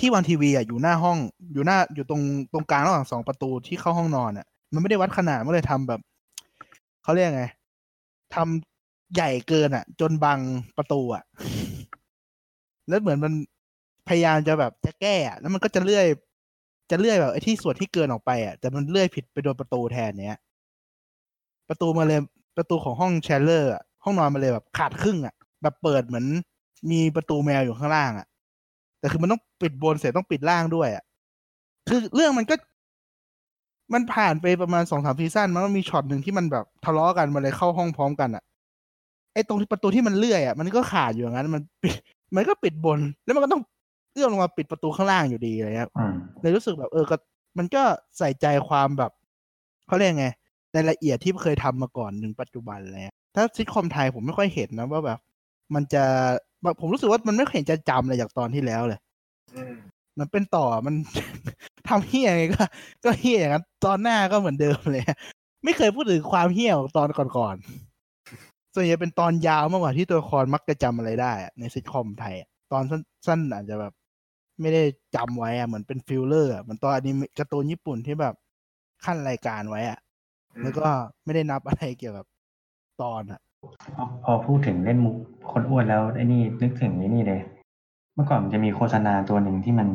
ที่วางทีวีอะอยู่หน้าห้องอยู่หน้าอยู่ตรงตรงกลางระหว่างสองประตูที่เข้าห้องนอนอะ มันไม่ได้วัดขนาดมันเลยทำแบบเขาเรียกไงทำใหญ่เกินอะ จนบังประตูอะ แล้วเหมือนมันพยายามจะแบบจะแก้อะแล้วมันก็จะเลื่อย จะเลื่อยแบบไอ้ที่ส่วนที่เกินออกไปอะแต่มันเลื่อยผิดไปโดนประตูแทนเนี้ยประตูมาเลย ประตูของห้อง Chandler อะห้องนอนมาเลยแบบขาดครึ่งอะ แบบเปิดเหมือนมีประตูแมวอยู่ข้างล่างอะ แต่คือมันต้องปิดบนเสร็จต้องปิดล่างด้วยอะ คือเรื่องมันก็ มันผ่านไปประมาณสองสามซีซั่นมันก็มีช็อตหนึ่งที่มันแบบทะเลาะกันมาเลยเข้าห้องพร้อมกันอะไอ้ตรงที่ประตูที่มันเลื่อยอะมันก็ขาดอยู่อย่างนั้น มันปิดมันก็ปิดบน แล้วมันก็ต้องเอื้อมลงมาปิดประตูข้างล่างอยู่ดีอะไรเงี้ยอืมเลยรู้สึกแบบเออก็มันก็ใส่ใจความแบบเขาเรียกไง รายละเอียดที่เคยทำมาก่อนถึงปัจจุบันอะไรเลยถ้าซิทคอมไทยผมไม่ค่อยเห็นนะว่าแบบ มันจะแบบผมรู้สึกว่ามันไม่เห็นจะจำเลยจากตอนที่แล้วเลยอืมมันเป็นต่อมันทำเฮี้ยไงก็ ก็เฮี้ยอย่างนั้นตอนหน้าก็เหมือนเดิมเลย ไม่เคยพูดถึงความเหี้ยของตอนก่อนๆส่วนใหญ่เป็นตอนยาวมากกว่าที่ตัวละครมักจะจำอะไรได้อะในซิทคอมไทยอะตอนสั้นๆอาจจะแบบ ไม่ได้จำไว้อะเหมือนเป็นฟิลเลอร์อะเหมือนตอนอนิเมะการ์ตูนญี่ปุ่นที่แบบขั้นรายการไว้อะ แล้วก็ไม่ได้นับอะไรเกี่ยวกับตอนอะพอพอพูดถึงเล่นมุกคนอ้วนแล้วไอ้นี่นึกถึงไอ้นี่เลย เมื่อก่อนมันจะมีโฆษณาตัวหนึ่งที่มัน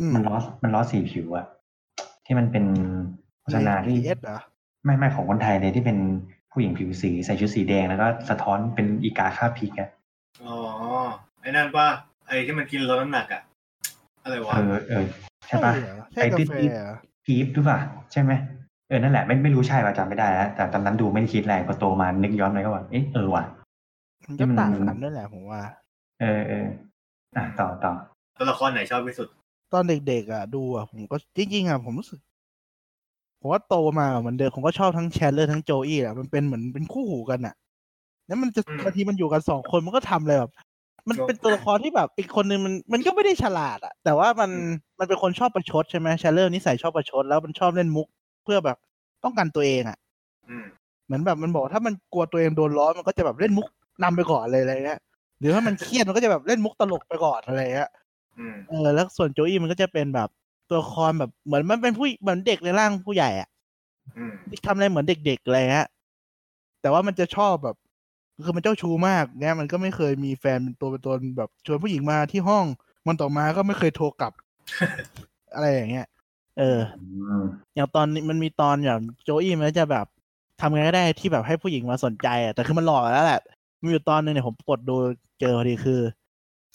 อืมมันล้อมันล้อสีผิวอะที่มันเป็นโฆษณาที่เอสเหรอไม่ไม่ของคนไทยเลยที่เป็นผู้หญิงผิวสีใส่ชุดสีแดงแล้วก็สะท้อนเป็นอีกาคาบพริกอะอ๋อไอ้นั่นป่ะไอ้ที่มันกินลดน้ำหนักอะอะไรวะเออเออใช่ปะเหรอใช่ไอ้กาติ๊ดแฟติ๊ดเหรอกีฟหรือเปล่าใช่ไหม เออนั่นแหละไม่ไม่รู้ใช่ป่ะจำไม่ได้แล้วแต่ตอนนั้นดูไม่ได้คิดอะไรพอโตมานึกย้อนไปก็ว่าเอ๊ะเออว่ะมันที่ก็มันต่างกันด้วยแหละผมว่า เออเอออะต่อต่อตัวละครไหนชอบที่สุด ตอนเด็กๆอะดูอะผมก็จริงๆอะผมรู้สึกผมว่าโตมาเหมือนเดิมผมก็ชอบทั้งแชนเลอร์ทั้งโจอี้อะมันเป็นเหมือนเป็นคู่หูกันอะแล้วมันจะอืมบางทีมันอยู่กันสองคนมันก็ทำอะไรแบบ มันก็เป็นตัวละครที่แบบอีกคนนึงมันมันก็ไม่ได้ฉลาดอะ แต่ว่ามันอืมมันเป็นคนชอบประชดใช่ไหมแชนเลอร์นิสัยชอบประชดแล้วมันชอบเล่นมุก เพื่อแบบป้องกันตัวเองอะอืมเหมือนแบบมันบอกว่าถ้ามันกลัวตัวเองโดนล้อมันก็จะแบบเล่นมุกนำไปก่อนเลยอะไรเงี้ยหรือถ้ามันเครียดมันก็จะแบบเล่นมุกตลกไปก่อนอะไรเงี้ยอืมเออแล้วส่วนโจอี้มันก็จะเป็นแบบตัวละครแบบเหมือนมันเป็นผู้เหมือนเด็กในร่างผู้ใหญ่อะอืมที่ทำอะไรเหมือนเด็กๆอะไรเงี้ยแต่ว่ามันจะชอบแบบคือมันเจ้าชู้มากเนี่ยมันก็ไม่เคยมีแฟนเป็นตัวเป็นตนแบบชวนผู้หญิงมาที่ห้องมันต่อมาก็ไม่เคยโทรกลับ อะไรอย่างเงี้ย เอออืมอย่างตอนนี้มันมีตอนอย่างโจอี้มันจะแบบทำไงก็ได้ที่แบบให้ผู้หญิงมาสนใจอะแต่คือมันหลอกแล้วแหละมีอยู่ตอนหนึงเนี่ยผมกดดูเจอพอดีคือ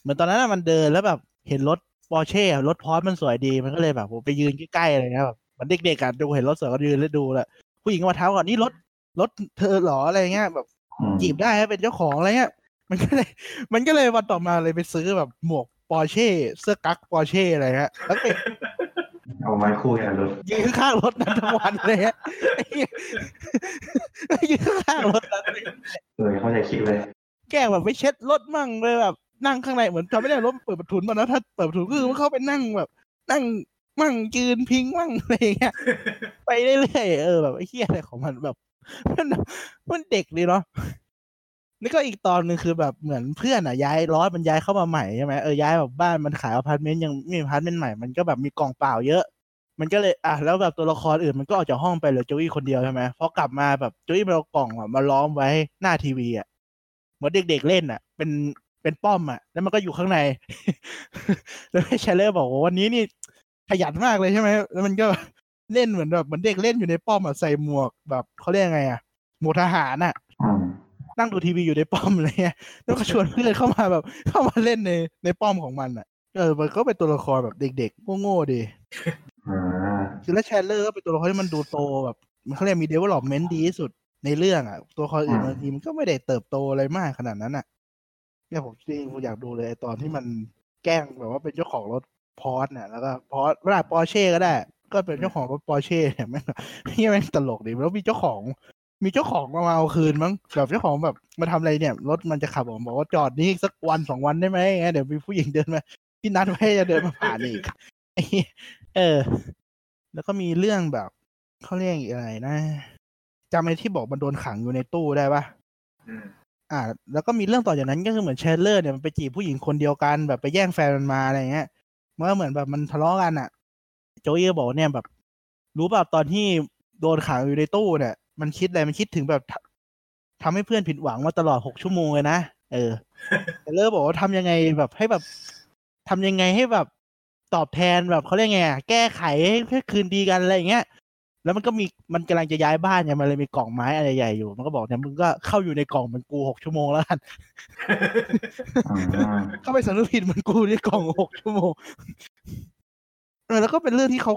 เหมือนตอนนั้นนะมันเดินแล้วแบบเห็นรถปอร์เช่รถพอร์ชมันสวยดีมันก็เลยแบบผมไปยืนใกล้ๆอะไรเงี้ยแบบเหมันเด็กๆอะดูเห็นรถสวยก็ยืนแล้วดูแหละผู้หญิงก็มาถามก่อนนี่รถรถเธอเหรออะไรเงี้ยแบบอืมจีบได้ให้เป็นเจ้าของอะไรเงี้ยมันก็เลย มันก็เลยวันต่อมาเลยไปซื้อแบบหมวกปอร์เช่เสื้อกั๊กปอร์เช่อะไรเงี้ยแล้วไป เอาไว้คู่กันรถยืนข้างรถนั้นทั้งวันเลยฮะไอ้เหี้ยยืนข้างรถนั้นเออเข้าใจคิดเลย แกล้งแบบไปเช็ดรถมั่งเลยแบบ นั่งข้างในเหมือนจำไม่ได้รถเปิดประทุนมานะถ้าเปิดประทุนก็คือมันเข้าไปนั่งแบบ นั่งมั่งยืนพิงมั่งอะไรอย่างเงี้ยไปเรื่อยๆเออแบบไอ้เหี้ยอะไรของมันแบบมันมันเด็กเลยเนาะ นี่ก็อีกตอนหนึ่งคือแบบเหมือนเพื่อนอะย้าย Ross มันย้ายเข้ามาใหม่ใช่ไหมเออย้ายแบบบ้านมันขายอพาร์ตเมนต์ยังมีอพาร์ตเมนต์ใหม่มันก็แบบมีกล่องเปล่าเยอะ มันก็เลยอะแล้วแบบตัวละครอื่นมันก็ออกจากห้องไปเหลือโจอี้คนเดียวใช่ไหมพอกลับมาแบบโจอี้มันเอากล่องอะมาล้อมไว้หน้าทีวีอะเหมือนเด็กๆเล่นอะ เป็นเป็นป้อมอะ แล้วมันก็อยู่ข้างใน แล้วให้เชลเลอร์บอกว่าวันนี้นี่ขยันมากเลยใช่ไหมแล้วมันก็เล่นเหมือนแบบเหมือนเด็กเล่นอยู่ในป้อมอะใส่หมวกแบบเขาเรียกไงอะหมวกทหารอะ นั่งดูทีวีอยู่ในป้อมอะไรเงี้ยแล้วก็ชวนเพื่อนเข้ามาแบบ เข้ามาเล่นในในป้อมของมันอะเออมันก็เป็นตัวละครแบบเด็กๆโง่ๆดีอ่าคือแล้ว Chandler ก็เป็นตัวละครที่มันดูโตแบบ มันเขาเรียกมี development ดีที่สุดในเรื่องอะ ตัวละครอื่นบางทีมันก็ไม่ได้เติบโตอะไรมากขนาดนั้นอะเนี่ยผมจริงผมอยากดูเลยไอ้ตอนที่มันแกล้งแบบว่าเป็นเจ้าของรถพอร์ชเนี่ยแล้วก็พอร์ชเวลาปอร์เช่ก็ได้ ก็เป็นเจ้าของรถปอร์เช่เนี่ยแม่งนี่แม่งตลกดีแล้วมีเจ้าของ มีเจ้าของมาเอาคืนมั้งแบบเจ้าของแบบมาทำอะไรเนี่ยรถมันจะขับออกบอกว่าจอดนี้สักวันสองวันได้ไหมงั้นเดี๋ยวมีผู้หญิงเดินมาที่นัดไว้จะเดินมาผ่านอีกไอ้เหี้ยเออ แล้วก็มีเรื่องแบบเขาเรียกอะไรนะจำไอ้ที่บอกมันโดนขังอยู่ในตู้ได้ปะอืมอ่า แล้วก็มีเรื่องต่อจากนั้นก็คือเหมือนแชลเลอร์เนี่ยมันไปจีบผู้หญิงคนเดียวกันแบบไปแย่งแฟนมันมาอะไรเงี้ยมันก็เหมือนแบบมันทะเลาะกันอะ โจเยบอกว่าเนี่ยแบบ รู้แบบตอนที่โดนขังอยู่ในตู้เนี่ย มันคิดอะไรมันคิดถึงแบบททำให้เพื่อนผิดหวังมาตลอดหกชั่วโมงเลยนะเออแชลเลอร์บอกว่าทำยังไงแบบให้แบบทำยังไงให้แบบตอบแทนแบบเขาเรียกไงอะแก้ไขให้ให้คืนดีกันอะไรอย่างเงี้ยแล้วมันก็มีมันกำลังจะย้ายบ้านไงมันเลยมีกล่องไม้อะไรใหญ่อยู่ มันก็บอกเนี่ยมึงก็เข้าอยู่ในกล่องเหมันกูหกชั่วโมงแล้วกันอืมเข้าไปสำนึกผิดเหมันกูในกล่องหกชั่วโมงเออแล้วก็เป็นเรื่องที่เขา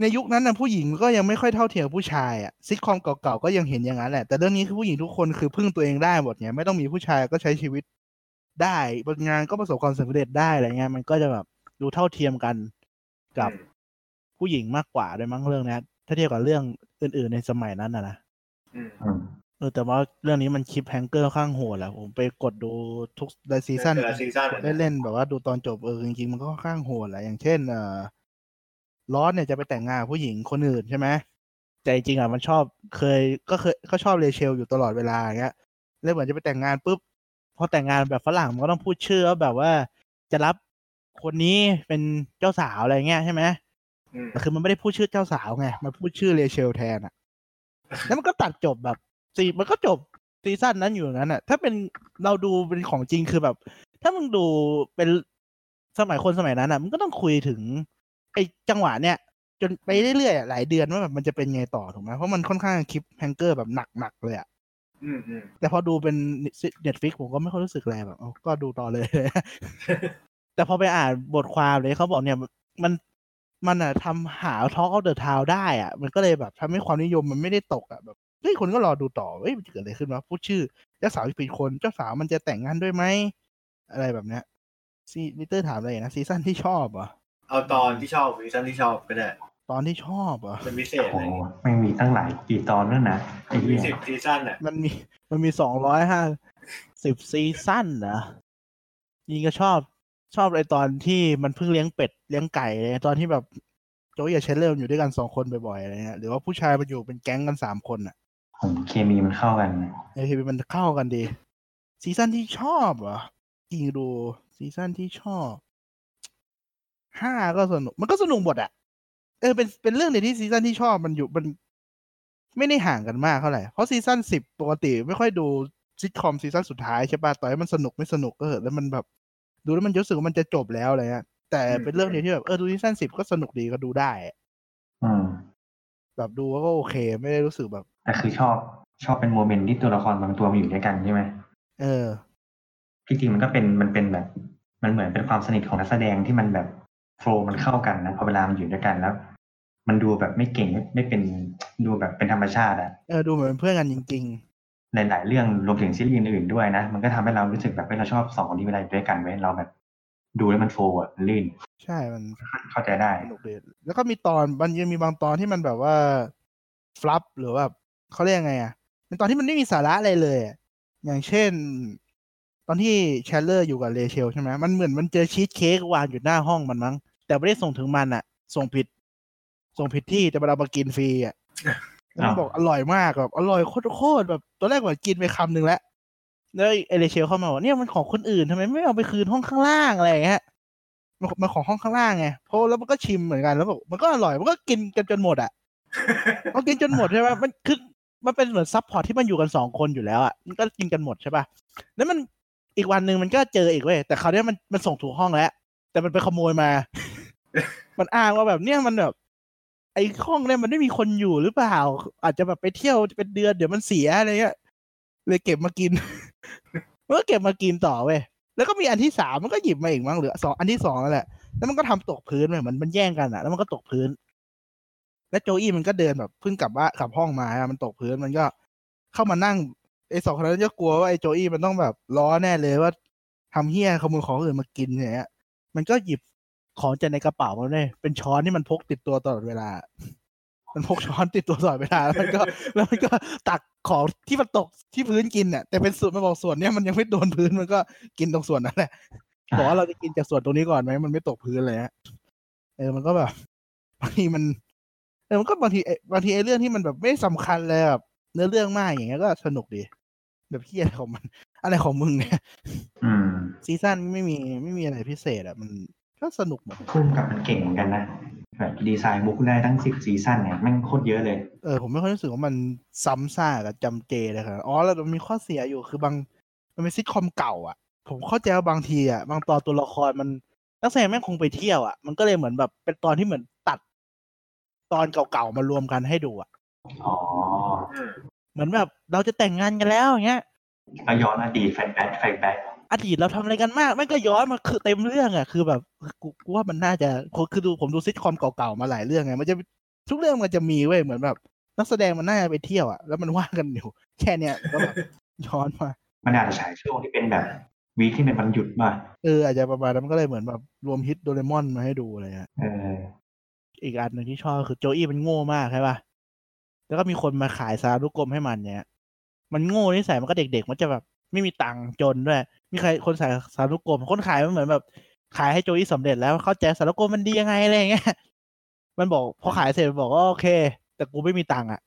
ในยุคนั้นนะผู้หญิงก็ยังไม่ค่อยเท่าเทียมกับผู้ชายอะซิทคอมเก่าๆก็ยังเห็นอย่างนั้นแหละ แต่เรื่องนี้คือผู้หญิงทุกคนคือพึ่งตัวเองได้หมดเนี่ยไม่ต้องมีผู้ชายก็ใช้ชีวิตได้บางงานก็ประสบความสำเร็จได้อะไรเงี้ยมันก็จะแบบดูเท่าเทียมกันกับผู้หญิงมากกว่าด้วยมั้งเรื่องเนี้ยถ้าเทียบกับเรื่องอื่น ๆในสมัยนั้นนะนะอืมอืมเออแต่ว่าเรื่องนี้มัน cliffhanger ค่อนข้างโหดแหละผมไปกดดูทุกในซีซั่นแต่ละซีซั่นได้เล่นแบบว่าดูตอนจบเออจริงๆมันก็ค่อนข้างโหดแหละอย่างเช่น เอ่อ Ross เนี่ยจะไปแต่งงานกับผู้หญิงคนอื่นใช่ไหมแต่จริงๆอะมันชอบเคยก็เคยก็ชอบ Rachel อยู่ตลอดเวลาอย่างเงี้ยแล้วเหมือนจะไปแต่งงานปุ๊บพอแต่งงานแบบฝรั่งมันก็ต้องพูดชื่อว่าแบบว่าจะรับคนนี้เป็นเจ้าสาวอะไรเงี้ยใช่ไหมอืมแต่คือมันไม่ได้พูดชื่อเจ้าสาวไงมันพูดชื่อเรเชลแทนอะ แล้วมันก็ตัดจบแบบซีมันก็จบซีซั่นนั้นอยู่อย่างนั้นอะ ถ้าเป็นเราดูเป็นของจริงคือแบบ ถ้ามึงดูเป็นสมัยคนสมัยนั้นอะ มันก็ต้องคุยถึงไอ้จังหวะเนี้ยจนไปเรื่อยๆอะหลายเดือนว่าแบบมันจะเป็นไงต่อถูกไหมเพราะมันค่อนข้างคลิปแฮงเกอร์แบบหนักๆเลยอะอืมอืมแต่พอดูเป็น Netflix ผมก็ไม่ค่อยรู้สึกอะไรแบบเอาก็ดูต่อเลย แต่พอไปอ่านบทความเลยเขาบอกเนี่ยมันมันอะทำหา Talk of the Town ได้อะมันก็เลยแบบทำให้ความนิยมมันไม่ได้ตกอะแบบเฮ้ยคนก็รอดูต่อเฮ้ยมันจะเกิดอะไรขึ้นวะพูดชื่อ เจ้าสาวอีกเป็นคน เจ้าสาวมันจะแต่งงานด้วยไหม อะไรแบบเนี้ยเมื่อกี้เธอถามอะไรนะซีซั่นที่ชอบเหรอะ เอาตอนที่ชอบซีซั่นที่ชอบก็ได้ตอนที่ชอบเหรอะเป็นพิเศษโอ้อะไรโหเงี้ยไม่มีตั้งหลายกี่ตอนนั่นนะไอ้มีเหี้ยสิบซีซั่นอะมันมีมันมีสองร้อยห้าสิบซีซั่นนะนี่ก็ชอบชอบไอตอนที่มันเพิ่งเลี้ยงเป็ดเลี้ยงไก่เลยตอนที่แบบโจยกับเชลเลอร์อยู่ด้วยกันสองคนบ่อยๆอะไรเงี้ยหรือว่าผู้ชายมาอยู่เป็นแก๊งกันสามคนอะผมเคมีมันเข้ากันนะไอทีวีมันเข้ากันดีซีซั่นที่ชอบเหรอจริงดูซีซั่นที่ชอบ ห้าก็สนุก มันก็สนุกหมดอะเออเป็นเป็นเรื่องเดียวที่ซีซั่นที่ชอบมันอยู่มันไม่ได้ห่างกันมากเท่าไหร่ เพราะซีซั่นสิบปกติไม่ค่อยดูซิทคอมซีซั่นสุดท้ายใช่ป่ะต่อให้มันสนุกไม่สนุกก็เถอะแล้วมันแบบ ดูแล้วมันรู้สึกว่ามันจะจบแล้วอะไรเงี้ยแต่เป็นเรื่องเดียวที่แบบเออดูซีซั่นสิบก็สนุกดีก็ดูได้อะอืมแบบดูก็โอเค ไม่ได้รู้สึกแบบ แต่คือชอบชอบเป็น moment ที่ตัวละครบางตัวมาอยู่ด้วยกันใช่ไหมเออที่จริงมันก็เป็นมันเป็นแบบ มันเหมือนเป็นความสนิทของนักแสดงที่มันแบบ โฟล์มันเข้ากันนะพอเวลามันอยู่ด้วยกันแล้ว มันดูแบบไม่เก่งไม่ไม่เป็นดูแบบเป็นธรรมชาติอะเออดูเหมือนเป็นเพื่อนกันจริงหลายๆเรื่องรวมถึงซีรีส์อื่นๆด้วยนะมันก็ทำให้เรารู้สึกแบบเฮ้ยเราชอบสองคนนี้เวลาอยู่ด้วยกันเว้ยเราแบบดูแล้วมันโฟล์อะมันลื่นๆใช่มันเข้าใจได้สนุกดีแล้วก็มีตอนมันยังมีบางตอนที่มันแบบว่าฟลับหรือว่าเขาเรียกไงอะเป็นตอนที่มันไม่มีสาระอะไรเลยอะอย่างเช่น ตอนที่ Chandler อยู่กับ Rachel ใช่ไหมมันเหมือนมันเจอชีสเค้กวางอยู่หน้าห้องมันมั้ง แต่ไม่ได้ส่งถึงมันอะ ส่งผิด ส่งผิดที่แต่มันเอามากินฟรีอะแล้วมันอ้าวบอกอร่อยมากแบบอร่อยโคตรๆแบบตอนแรกว่ากินไปคำหนึ่งแล้วแล้วไอ Rachel เข้ามาบอกเนี่ยมันของคนอื่นทำไมไม่เอาไปคืนห้องข้างล่างอะไรอย่างเงี้ยมันมันของห้องข้างล่างไงเพราะแล้วมันก็ชิมเหมือนกันแล้วบอกมันก็อร่อยมันก็กินกันจนหมดอะมันกินจนหมดใช่ไหมมันคือมันเป็นเหมือน subplot ที่มันอยู่กันสองคนอยู่แล้วอะมันก็กินกันหมดใช่ป่ะแล้วมันอีกวันหนึ่งมันก็เจออีกเว้ยแต่คราวเนี้ยมันมันส่งถูกห้องแล้ว แต่มันไปขโมยมา มันอ้างว่าแบบเนี่ยมันแบบไอ้ห้องเนี่ยมันไม่มีคนอยู่หรือเปล่า อาจจะแบบไปเที่ยวเป็นเดือนเดี๋ยวมันเสียอะไรเงี้ยเลยเก็บมากินมันก็เก็บมากินต่อเว้ยแล้วก็มีอันที่สามมันก็หยิบมาอีกมั้งเหลือสองอันที่สองนั่นแหละแล้วมันก็ทำตกพื้นเหมือนมันแย่งกันอะ แล้วมันก็ตกพื้น แล้วโจอี้มันก็เดินแบบเพิ่งกลับว่ากลับห้องมาอะมันตกพื้นมันก็เข้ามานั่งไอ้สองคนนั้นก็กลัวว่าไอ้โจอี้มันต้องแบบล้อแน่เลยว่าทำเฮี้ยขโมยของอื่นมากินอย่างเงี้ยมันก็หยิบ ของจากในกระเป๋ามาเลยเป็นช้อนที่มันพกติดตัวตลอดเวลา มันพกช้อนติดตัวตลอดเวลาแล้วมันก็ แล้วมันก็ตักของที่มันตกที่พื้นกินเนี่ยแต่เป็นส่วนมันบอกส่วนเนี้ยมันยังไม่โดนพื้นมันก็กินตรงส่วนนั้นแหละบอกว่าเราจะกินจากส่วนตรงนี้ก่อนไหมมันไม่ตกพื้นเลยฮะเออมันก็แบบบางทีมันเออมันก็บางทีไอ้บางทีไอ้เรื่องที่มันแบบไม่สำคัญเลยแบบเนื้อเรื่องมากอย่างเงี้ยก็สนุกดีแบบเฮียอะไรของมัน อะไรของมึงเนี่ยอืมซีซั่นไม่มีไม่มีอะไรพิเศษอะ มัน ก็สนุกหมดพุ่มกับมันเก่งเหมือนกันนะแบบดีไซน์มุกได้ทั้งสิบซีซั่นเนี่ยแม่งโคตรเยอะเลย เออผมไม่ค่อยรู้สึกว่ามันซ้ำซากกับจำเจเลยครับอ๋อแล้วมันมีข้อเสียอยู่คือบางมันเป็นซิทคอมเก่าอะผมเข้าใจว่าบางทีอะบางตอนตัวละครมันนักแสดงแม่งคงไปเที่ยวอะมันก็เลยเหมือนแบบเป็นตอนที่เหมือนตัด ตอนเก่าๆมารวมกันให้ดูอะอ๋ออืมเหมือนแบบเราจะแต่งงานกันแล้วอย่างเงี้ยก็ย้อนอดีต flashback flashback อดีตเราทำอะไรกันมากแม่งก็ย้อนมาคือเต็มเรื่องอะคือแบบกูกูว่ามันน่าจะคือคือดูผมดูซิทคอมเก่าๆมาหลายเรื่องไงมันจะทุกเรื่องมันจะมีเว้ยเหมือนแบบนักแสดงมันน่าจะไปเที่ยวอะแล้วมันว่างกันอยู่แค่เนี้ยก็แบบย้อนมามันอาจจะฉายช่วงที่เป็นแบบวีคที่เป็นวันหยุดมาเอออาจจะประมาณนั้นมันก็เลยเหมือนแบบรวมฮิตโดเรมอนมาให้ดูอะไรเงี้ยเอออีกอันหนึ่งที่ชอบคือโจอี้มันโง่มากใช่ป่ะแล้วก็มีคนมาขายสารุกรมให้มันเนี้ยมันโง่นิสัยมันก็เด็กๆ มันจะแบบ ไม่มีตังค์จนด้วย มีใครคนขายสารุกรมคนขายมันเหมือนแบบ ขายให้โจอี้สำเร็จแล้วเข้าใจสารุกรมมันดียังไงอะไรเงี้ยมันบอกพอขายเสร็จมันบอกว่าโอเค แต่กูไม่มีตังค์อะ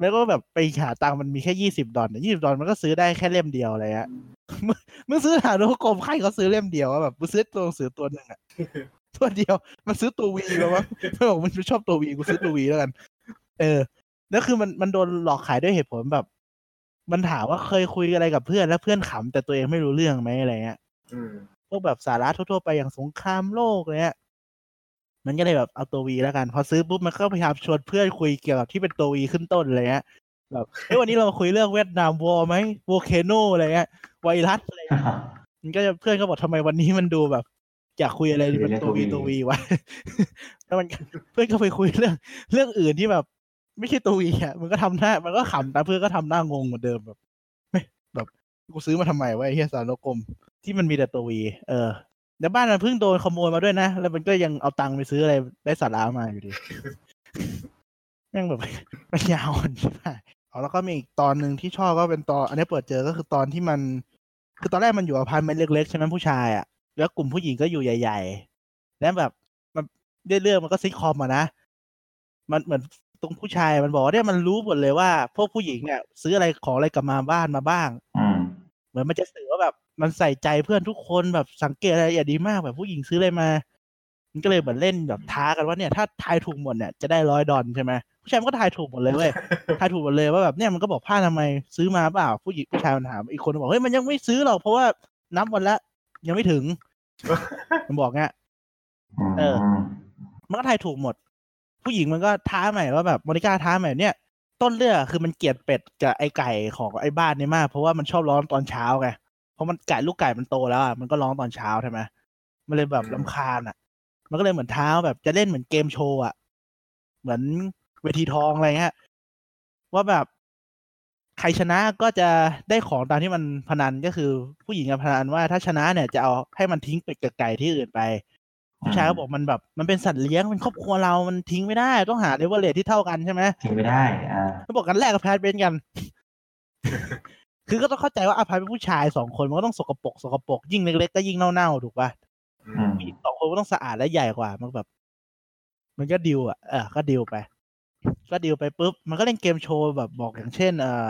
แล้วก็แบบไปหาตังค์มันมีแค่ยี่สิบดอลยี่สิบดอลมันก็ซื้อได้แค่เล่มเดียวอะไรเงี้ยมึงซื้อหาโกลมใครเขาซื้อเล่มเดียวอะแบบมึงซื้อตัวหนังสือตัวหนึ่งอะตัวเดียว มันซื้อตัววีมาว่ามันบอกมันชอบตัววีกูซื้อตัววีแล้วกัน เออแล้วคือมันมันโดนหลอกขายด้วยเหตุผลแบบ มันถามว่าเคยคุยอะไรกับเพื่อนแล้วเพื่อนขำแต่ตัวเองไม่รู้เรื่องไหมอะไรเงี้ยอืมพวกแบบสาระทั่วๆไปอย่างสงครามโลกอะไรเงี้ย มันก็เลยแบบเอาตัววีแล้วกัน พอซื้อปุ๊บมันก็พยายามชวนเพื่อนคุยเกี่ยวกับที่เป็นตัววีขึ้นต้นอะไรเงี้ยแบบเฮ้ยวันนี้เรามาคุยเรื่องเวียดนามวอร์ไหมโวเคโนอะไรเงี้ยไวรัสอะไรเงี้ยมันก็จะเพื่อนก็บอกทำไมวันนี้มันดูแบบอยากคุยอะไรที่มันตัววีตัววีวะแล้วมันเพื่อนก็ไปคุยเรื่อง เรื่องอื่นที่แบบ ไม่ใช่ตัววีอะมันก็ทำหน้า มันก็ขำแต่เพื่อนก็ทำหน้างงเหมือนเดิมแบบไม่แบบกูซื้อมาทำไมวะไอ้เฮียสารโลกลมที่มันมีแต่ตัววีเออแล้วบ้านมันเพิ่งโดนขโมยมาด้วยนะ แล้วมันก็ยังเอาตังค์ไปซื้ออะไรได้สาระมาอยู่ดีแม่งแบบปัญญาอ่อนใช่ไหมเอแล้วก็มีอีกตอนหนึ่งที่ชอบก็เป็นตอน อันนี้เปิดเจอก็คือตอนที่มัน คือตอนแรกมันอยู่อพาร์ตเมนต์เล็กๆใช่ไหมผู้ชายอะแล้วกลุ่มผู้หญิงก็อยู่ใหญ่ ๆ แล้วแบบมันเรื่องมันก็ซิทคอมอะนะมันเหมือน ตรงผู้ชายมันบอกว่าเนี่ยมันรู้หมดเลยว่า พวกผู้หญิงเนี่ย ซื้ออะไรของอะไรกลับมาบ้านมาบ้างอืมเหมือนมันจะสื่อว่าแบบมันใส่ใจเพื่อนทุกคนแบบสังเกตอะไรอย่างดีมากแบบผู้หญิงซื้ออะไรมา มันก็เลยเหมือนเล่นแบบท้ากันว่าเนี่ย ถ้าทายถูกหมดเนี่ยจะได้ร้อยดอลใช่ไหมผู้ชายมันก็ทายถูกหมดเลยเว้ยทายถูกหมดเลยว่าแบบเนี่ยมันก็บอกผ้าทำไมยซื้อมาเปล่าผู้หญิงผู้ชายมันถามอีกคนบอกเฮ้ยมันยังไม่ซื้อหรอกเพราะว่านับวันละยังไม่ถึง มันบอกเงี้ยเออ มันก็ทายถูกหมด ผู้หญิงมันก็ท้าใหม่ว่าแบบโมนิก้าท้าใหม่เนี่ย ต้นเรื่องคือมันเกลียดเป็ดกับไอไก่ของไอบ้านนี่มาก เพราะว่ามันชอบร้องตอนเช้าไงเพราะมันไก่ลูกไก่มันโตแล้วอะมันก็ร้องตอนเช้าใช่ไหมมันเลยแบบลำคาญอะ มันก็เลยเหมือนเท้าแบบจะเล่นเหมือนเกมโชว์อะ เหมือนเวทีทองอะไรเงี้ยว่าแบบใครชนะก็จะได้ของตามที่มันพนันก็คือผู้หญิงกับพนันว่าถ้าชนะเนี่ยจะเอาให้มันทิ้งเป็ดกับไก่ที่อื่นไป ผู้ชายก็บอกมันแบบมันเป็นสัตว์เลี้ยงเป็นครอบครัวเรา มันทิ้งไม่ได้ต้องหาเลเวลเลทที่เท่ากันใช่ไหมทิ้งไม่ได้อ่าเขาบอกกันแลก apartment กัน คือก็ต้องเข้าใจว่า apartment ผู้ชายสองคนมันก็ต้องสกปรกสกปรกยิ่งเล็กๆก็ยิ่งเน่าๆถูกป่ะอือืมมผู้หญิงสองคนก็ต้องสะอาดและใหญ่กว่ามันแบบ มันก็ดิวอะเออก็ดิวไป ก็ดิวไปปุ๊บมันก็เล่นเกมโชว์แบบบอกอย่างเช่น เอ่อ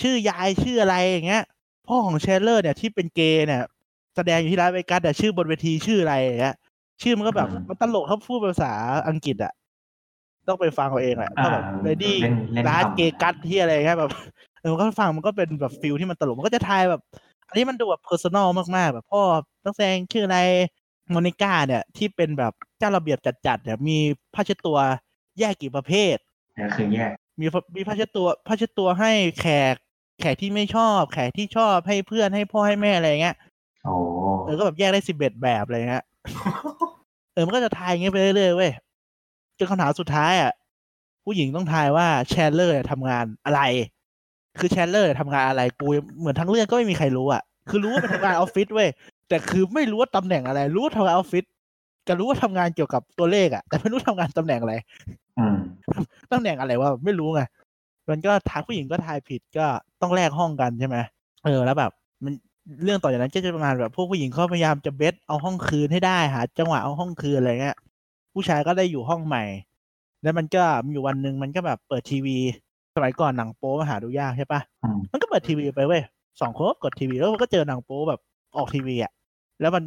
ชื่อยายชื่ออะไรอย่างเงี้ยพ่อของ Chandler เนี่ยที่เป็นเกย์เนี่ยแสดงอยู่ที่ Las Vegas แต่ชื่อบนเวทีชื่ออะไรอย่างเงี้ย ชื่อมันก็แบบอืมมันตลกถ้าพูดภาษาอังกฤษอะต้องไปฟังเอาเองแหละถ้าแบบอ่า lady เล่นเล่นร้านคำเกกัสที่อะไรเงี้ยแบบเออมันก็ฟังมันก็เป็นแบบ feel ที่มันตลกมันก็จะทายแบบ อันนี้มันดูแบบ personal มากๆ แบบพ่อต้องแสดงชื่ออะไรโมนิก้าเนี่ย ที่เป็นแบบเจ้าระเบียบจัดๆเนี่ยมีผ้าเช็ดตัวแยกกี่ประเภทเนี่ยคือแยกมีมีผ้าเช็ดตัวผ้าเช็ดตัวให้แขก แขกที่ไม่ชอบ แขกที่ชอบให้เพื่อนให้พ่อให้แม่อะไรเงี้ยโอ้เออก็แบบแยกได้สิบเอ็ดแบบอะไรเงี้ยเออมันก็จะทายอย่างเงี้ยไปเรื่อยๆเว้ยจนคำถามสุดท้ายอะผู้หญิงต้องทายว่า Chandler ทำงานอะไร คือ Chandler ทำงานอะไรกูเหมือนทั้งเรื่องก็ไม่มีใครรู้อะคือรู้ว่าเป็นทำงานออฟฟิศเว้ยแต่คือไม่รู้ว่าตำแหน่งอะไร รู้ว่าทำงานออฟฟิศก็รู้ว่าทำงานเกี่ยวกับตัวเลขอะแต่ไม่รู้ทำงานตำแหน่งอะไรอืมตำแหน่งอะไรวะไม่รู้ไงมันก็ทายผู้หญิงก็ทายผิดก็ต้องแลกห้องกันใช่ไหมเออแล้วแบบ มัน เรื่องต่อจากนั้นก็จะประมาณแบบพวกผู้หญิงเขาพยายามจะเบสเอาห้องคืนให้ได้หาจังหวะเอาห้องคืนอะไรเงี้ย ผู้ชายก็ได้อยู่ห้องใหม่ แล้วมันก็มีอยู่วันหนึ่งมันก็แบบเปิดทีวี สมัยก่อนหนังโป๊มาหาดูยากใช่ปะอืมมันก็เปิดทีวีไปเว้ยสองคนก็กดทีวีแล้วมันก็เจอหนังโป๊แบบออกทีวีอะแล้วมัน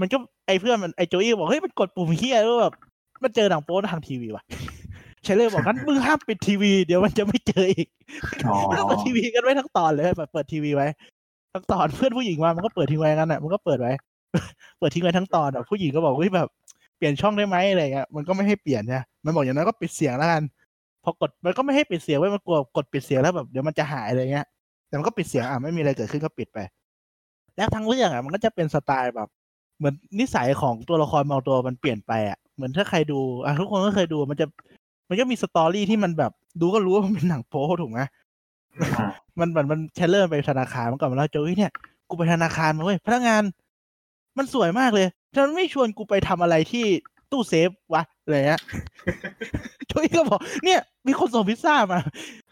มันก็ไอเพื่อนมันไอโจอี้บอกเฮ้ยมันกดปุ่มเฮียแล้วแบบมันเจอหนังโป๊ทางทีวีว่ะ เชลเลอร์บอกงั้นมึงห้ามปิดทีวีเดี๋ยวมันจะไม่เจออีกอ๋อมันก็เปิดทีวีกันไว้ทั้งตอนเลยแบบเปิดทีวีไว้ ทั้งตอนเพื่อนผู้หญิงมามันก็เปิดทิ้งไว้งั้นอะมันก็เปิดไว้ เปิดทิ้งไว้ทั้งตอนอะผู้หญิงก็บอกเฮ้ยแบบเปลี่ยนช่องได้ไหมอะไรเงี้ยมันก็ไม่ให้เปลี่ยนใช่มันบอกอย่างนั้นก็ปิดเสียงแล้วกันพอกดมันก็ไม่ให้ปิดเสียงไว้มันกลัวกดปิดเสียงแล้วแบบเดี๋ยวมันจะหายอะไรเงี้ย แต่มันก็ปิดเสียงอะไม่มีอะไรเกิดขึ้นก็ปิดไป แล้วทั้งเรื่องอะมันก็จะเป็นสไตล์แบบ เหมือนนิสัยของตัวละครบางตัวมันเปลี่ยนไปอะเหมือนถ้าใครดูอะทุกคนก็เคยดูมันจะ มันก็มี story ที่มันแบบดูก็รู้ว่ามันเป็นหนังโป๊ถูกไหมมันมันมัน Chandler ไปธนาคารมันก่อนมาแล้ว Joey เนี่ยกูไปธนาคารมาเว้ยพนักงาน มันสวยมากเลยทำไมไม่ชวนกูไปทำอะไรที่ตู้เซฟวะอะไรเงี้ย Joey ก็บอกเนี่ย มีคนส่งพิซซ่ามา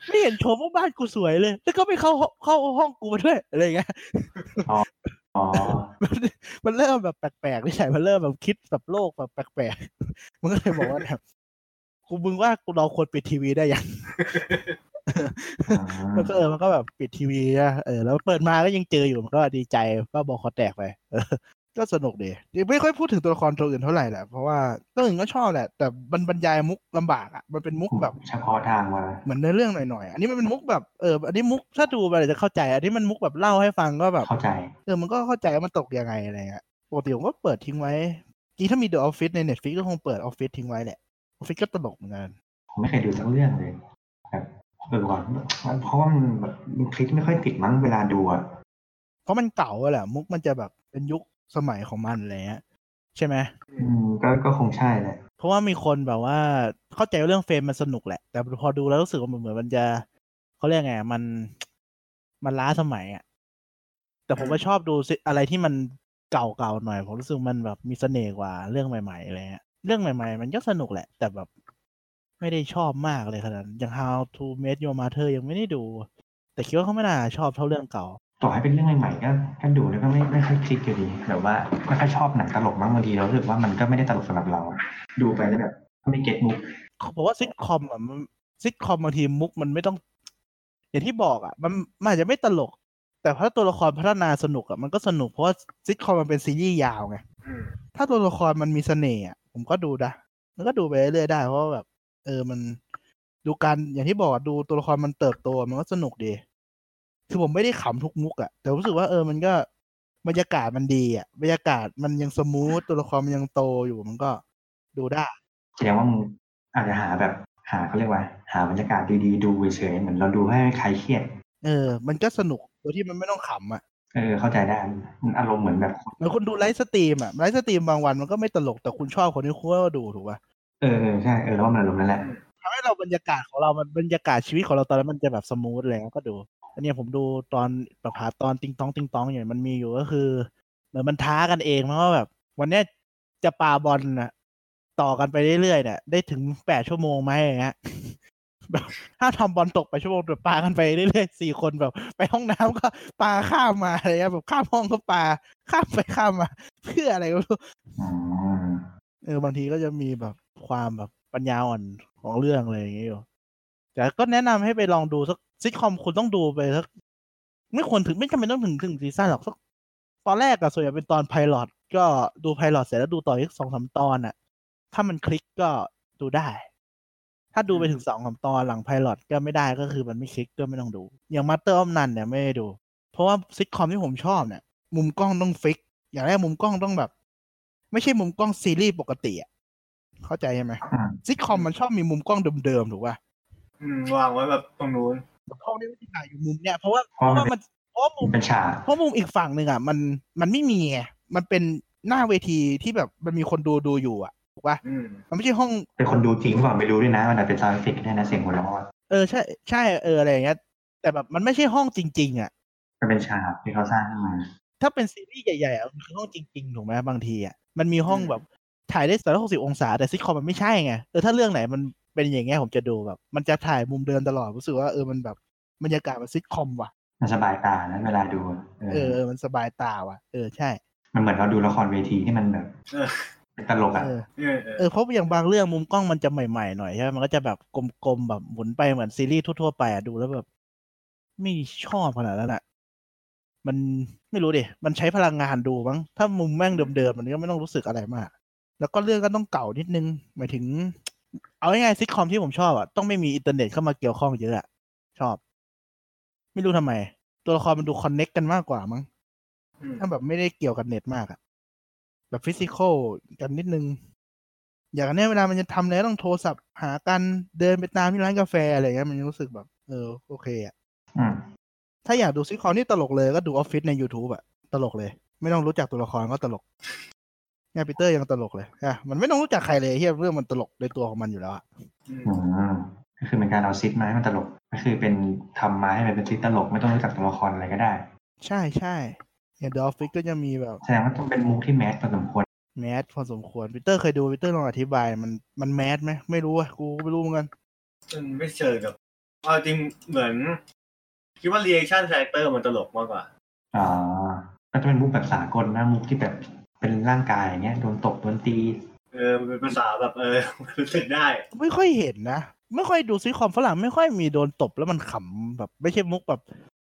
ไม่เห็นโชมว่าบ้านกูสวยเลย แล้วก็ไม่เข้าห้องเข้าห้องกูมาด้วยอะไรเงี้ยอ๋อมันมันเริ่มแบบแปลกๆไม่ใช่มันเริ่มแบบคิดแบบโลกแบบแปลกๆมันก็เลยบอกว่าแบบ กูมึงว่ากูเราควรปิดทีวีได้ยังมันก็เออมันก็แบบปิดทีวีนะเออแล้วเปิดมาก็ยังเจออยู่มันก็ดีใจก็บอกคอแตกไปเออก็สนุกดีไม่ค่อยพูดถึงตัวละครตัวอื่นเท่าไหร่แหละเพราะว่าตัวอื่นก็ชอบแหละ แต่มันบรรยายมุกลำบากอะมันเป็นมุกแบบเฉพาะทางมาเหมือนในเรื่องหน่อยๆอันนี้มันเป็นมุกแบบเอออันนี้มุกถ้าดูไปจะเข้าใจ อันนี้มันมุกแบบเล่าให้ฟังก็แบบเข้าใจเออมันก็เข้าใจว่ามันตกยังไงอะไรเงี้ยปกติผมก็เปิดทิ้งไว้จริงถ้ามี The Office ใน Netflix ก็คงเปิด Office ทิ้งไว้แหละ Office ก็ตลกเหมือนกันผมไม่เคยดูสักเรื่องเลยแบบเออก่อนเพราะว่ามันแบบมันคลิกไม่ค่อยติดมั้งเวลาดูอะเพราะมันเก่าอะแหละ มุกมันจะแบบเป็นยุคสมัยของมันอะไรเงี้ยใช่ไหมอืมก็ก็คงใช่แหละเพราะว่ามีคนแบบว่าเข้าใจว่าเรื่องเฟรมมันสนุกแหละ แต่พอดูแล้วรู้สึกว่ามันเหมือนมันจะเขาเรียกไงมันมันล้าสมัยอะแต่ผมก็ชอบดูสิอะไรที่มันเก่าๆหน่อย ผมรู้สึกมันแบบมีเสน่ห์กว่าเรื่องใหม่ๆอะไรเงี้ย เรื่องใหม่ ๆ มันก็สนุกแหละ แต่แบบไม่ได้ชอบมากเลยขนาดนั้นอย่าง How to Meet Your Mother ยังไม่ได้ดู แต่คิดว่าเขาไม่น่าชอบเท่าเรื่องเก่า ต่อให้เป็นเรื่องใหม่ๆก็ก็ดูแล้วก็ไม่ไม่ค่อยคลิกอยู่ดีแบบว่าไม่ค่อยชอบหนังตลกมั้งบางทีเรารู้สึกว่ามันก็ไม่ได้ตลกสำหรับเราอะดูไปแล้วแบบไม่เก็ตมุกเพราะว่าซิทคอมอะมันซิทคอมบางทีมุกมันไม่ต้อง อย่างที่บอกอะ มันมันอาจจะไม่ตลก แต่ถ้าตัวละครพัฒนาสนุกอะมันก็สนุกเพราะว่าซิทคอมมันเป็นซีรีส์ยาวไงอืม ถ้าตัวละครมันมีเสน่ห์อะผมก็ดูนะมันก็ดูไปเรื่อยๆได้ เพราะว่าแบบ เออมันดูการอย่างที่บอกอะดูตัวละครมันเติบโตมันก็สนุกดีคือผมไม่ได้ขำทุกมุกอะ แต่รู้สึกว่าเออมันก็บรรยากาศมันดีอะบรรยากาศมันยัง smooth ตัวละครมันยังโตอยู่มันก็ดูได้แสดงว่ามึงอาจจะหาแบบหาเขาเรียกว่า หาบรรยากาศดีๆดูเฉยๆเหมือนเราดูให้ใครเครียด เออ มันก็สนุกโดยที่มันไม่ต้องขำอะ เออเข้าใจได้มันอารมณ์เหมือนแบบเหมือนคุณดู live stream อะ live stream บางวันมันก็ไม่ตลกแต่คุณชอบคนที่คุณก็ดูถูกป่ะเออเออใช่เออแล้วว่ามันอารมณ์นั่นแหละทำให้เราบรรยากาศของเรามันบรรยากาศชีวิตของเราตอนนั้นมันจะแบบสมูทอะไรเงี้ยก็ดูอันเนี้ยผมดูตอนแบบหาตอนติงตองติงตองอย่างมันมีอยู่ก็คือเหมือนมันท้ากันเองเพราะว่าแบบ วันเนี้ยจะปาบอลน่ะ ต่อกันไปเรื่อยๆเนี่ยได้ถึงแปดชั่วโมงไหมอย่างเงี้ย แบบถ้าทำบอลตกไปชั่วโมงเดี๋ยวปากันไปเรื่อยๆสี่คนแบบ ไปห้องน้ำก็ปาข้ามมาอะไรเงี้ยแบบข้ามห้องก็ปาข้ามไปข้ามมา เพื่ออะไรก็รู้เออบางทีก็จะมีแบบความแบบปัญญาอ่อนของเรื่องอะไรอย่างเงี้ยอยู่แต่ก็แนะนำให้ไปลองดูสักซิทคอมคุณต้องดูไปสักไม่ควรถึงไม่จำเป็นต้องถึงถึงซีซั่นหรอกสักตอนแรกอะส่วนใหญ่เป็นตอน pilot ก็ดู pilot เสร็จแล้วดูต่ออีกสองสามตอนอะถ้ามันคลิกก็ดูได้ ถ้าดูไปถึงสองสามตอนหลัง pilot ก็ไม่ได้ก็คือมันไม่คลิกก็ไม่ต้องดู อย่าง Master of None เนี่ยไม่ได้ดู เพราะว่าซิทคอมที่ผมชอบเนี่ย มุมกล้องต้อง fix อย่างแรกมุมกล้องต้องแบบ ไม่ใช่มุมกล้องซีรีส์ปกติอะเข้าใจใช่ไหมอืมซิทคอมมันชอบมีมุมกล้องเดิมๆถูกป่ะอืมวางไว้แบบตรงนู้นกล้องนี่ไม่ได้ถ่ายอยู่มุมเนี่ยเพราะว่าเพเพราะราะมันว่ามันเพราะว่ามุมเป็นฉากเพราะมุมอีกฝั่งหนึ่งอะ มันมันไม่มีไงมันเป็นหน้าเวทีที่แบบมันมีคนดูดูอยู่อะ ถูกป่ะอืมมันไม่ใช่ห้องเป็นคนดูจริงเปล่าไม่รู้ด้วยนะ มันอาจเป็น sound effect ได้นะเสียงหัวเราะอะเออใช่ใช่เอออะไรอย่างเงี้ย แต่แบบมันไม่ใช่ห้องจริง ๆ อะ มันเป็นฉากที่เขาสร้างขึ้นมา ถ้าเป็นซีรีส์ใหญ่ๆอะมันคือห้องจริงๆถูกไหมบางทีอะมันมีห้องแบบถ่ายได้สามร้อยหกสิบองศาแต่ซิทคอมมันไม่ใช่ไงเออถ้าเรื่องไหนมันเป็นอย่างเงี้ยผมจะดูแบบ มันจะถ่ายมุมเดิมตลอดรู้สึกว่าเออมันแบบบรรยากาศมันซิทคอมว่ะมันสบายตานะเวลาดูอะเอเอออเออ มันสบายตาว่ะ เออใช่ มันเหมือนเราดูละครเวทีที่มันแบบ เออเป็นตลกอะเออเออเออเออเพราะอย่างบางเรื่องมุมกล้องมันจะใหม่ๆหน่อยใช่ไหมมันก็จะแบบกลมๆแบบหมุนไปเหมือนซีรีส์ทั่วๆไปอะดูแล้วแบบไม่ชอบขนาดนั้นอะมันไม่รู้ดิมันใช้พลังงานดูมั้งถ้ามุมแม่งเดิมๆมันก็ไม่ต้องรู้สึกอะไรมาก แล้วก็เรื่องก็ต้องเก่านิดนึงหมายถึง เอาง่ายๆซิทคอมที่ผมชอบอะต้องไม่มีอินเทอร์เน็ตเข้ามาเกี่ยวข้องเยอะอะชอบ ไม่รู้ทำไม ตัวละครมันดูคอนเน็กกันมากกว่ามั้งอืมถ้าแบบไม่ได้เกี่ยวกับเน็ตมากอะ แบบฟิสิกอลกันนิดนึง อย่างอันเนี้ยเวลามันจะทำอะไรต้องโทรศัพท์หากันเดินไปตามที่ร้านกาแฟอะไรเงี้ยมันรู้สึกแบบ เออ โอเคอะอืมถ้าอยากดูซิทคอมที่ตลกเลยก็ดูออฟฟิศใน YouTube อะตลกเลย ไม่ต้องรู้จักตัวละครก็ตลกเนี่ยปีเตอร์ยังตลกเลยอะมันไม่ต้องรู้จักใครเลยเฮียเรื่องมันตลกในตัวของมันอยู่แล้วอะอืมอืมก็คือเป็นการเอาซิทมาให้มันตลก ก็คือเป็นทำมาให้มันเป็นซิทตลก ไม่ต้องรู้จักตัวละครอะไรก็ได้ ใช่ใช่ อย่าง The Office ก็จะมีแบบแสดงว่าต้องเป็นมุกที่ mass พอสมควร mass พอสมควรปีเตอร์เคยดูปีเตอร์ลองอธิบายมันมัน mass ไหมไม่รู้อะกูก็ไม่รู้เหมือนกันมันไม่เชิงกับเอาจริงเหมือน คิดว่า reaction character มันตลกมากกว่าอ่าก็จะเป็นมุกแบบสากลนะมุกที่แบบเป็นร่างกายอย่างเงี้ยโดนตบโดนตีเออมันเป็นภาษาแบบเออรู้สึกได้ ไม่ค่อยเห็นนะ ไม่ค่อยดูซิทคอมฝรั่งไม่ค่อยมีโดนตบแล้วมันขำแบบ ไม่ใช่มุกแบบ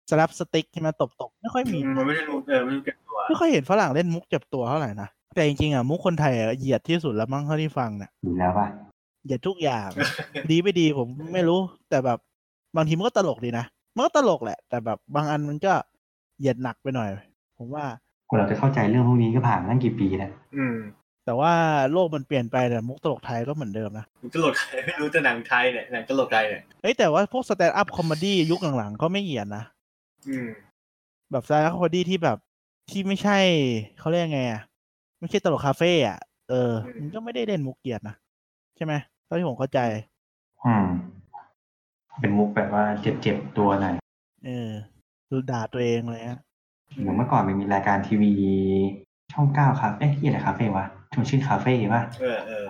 สลับสติ๊กใช่ไหมตบตบไม่ค่อยมีมันไม่ได้รู้เออไม่รู้เก็บตัวไม่ค่อยเห็นฝรั่งเล่นมุกเจ็บตัวเท่าไหร่นะแต่จริงๆอะมุกคนไทยอะเหยียดที่สุดแล้วมั้งเท่าที่ฟังเนี่ยอยู่แล้วป่ะเหยียดทุกอย่าง ดีไม่ดีผมไม่รู้ แต่แบบบางทีมันก็ตลกดีนะมันก็ตลกแหละ แต่แบบบางอันมันก็เหยียดหนักไปหน่อย ผมว่ากว่าเราจะเข้าใจเรื่องพวกนี้ก็ผ่านมาตั้งกี่ปีแล้วอืม แต่ว่าโลกมันเปลี่ยนไปแต่มุกตลกไทยก็เหมือนเดิมนะตลกไทยไม่รู้จะหนังไทยเนี่ยหนังตลกไทยเนี่ยเฮ้ยแต่ว่าพวก stand-up comedy ยุคหลังๆก็ไม่เหยียดนะอืม แบบสไตล์ comedy ที่แบบที่ไม่ใช่เขาเรียกไงอะไม่ใช่ตลกคาเฟ่อะเออ มันก็ไม่ได้เล่นมุกเหยียดนะใช่ไหมเท่าที่ผมเข้าใจ อืม เป็นมุกแบบว่าเจ็บๆตัวหน่อยเออคือด่าตัวเองเลยฮะเหมือนเมื่อก่อนมันมีรายการทีวีช่องเก้าครับเอ๊ะที่อะไรคาเฟ่วะชวนชื่นคาเฟ่ป่ะเออเออ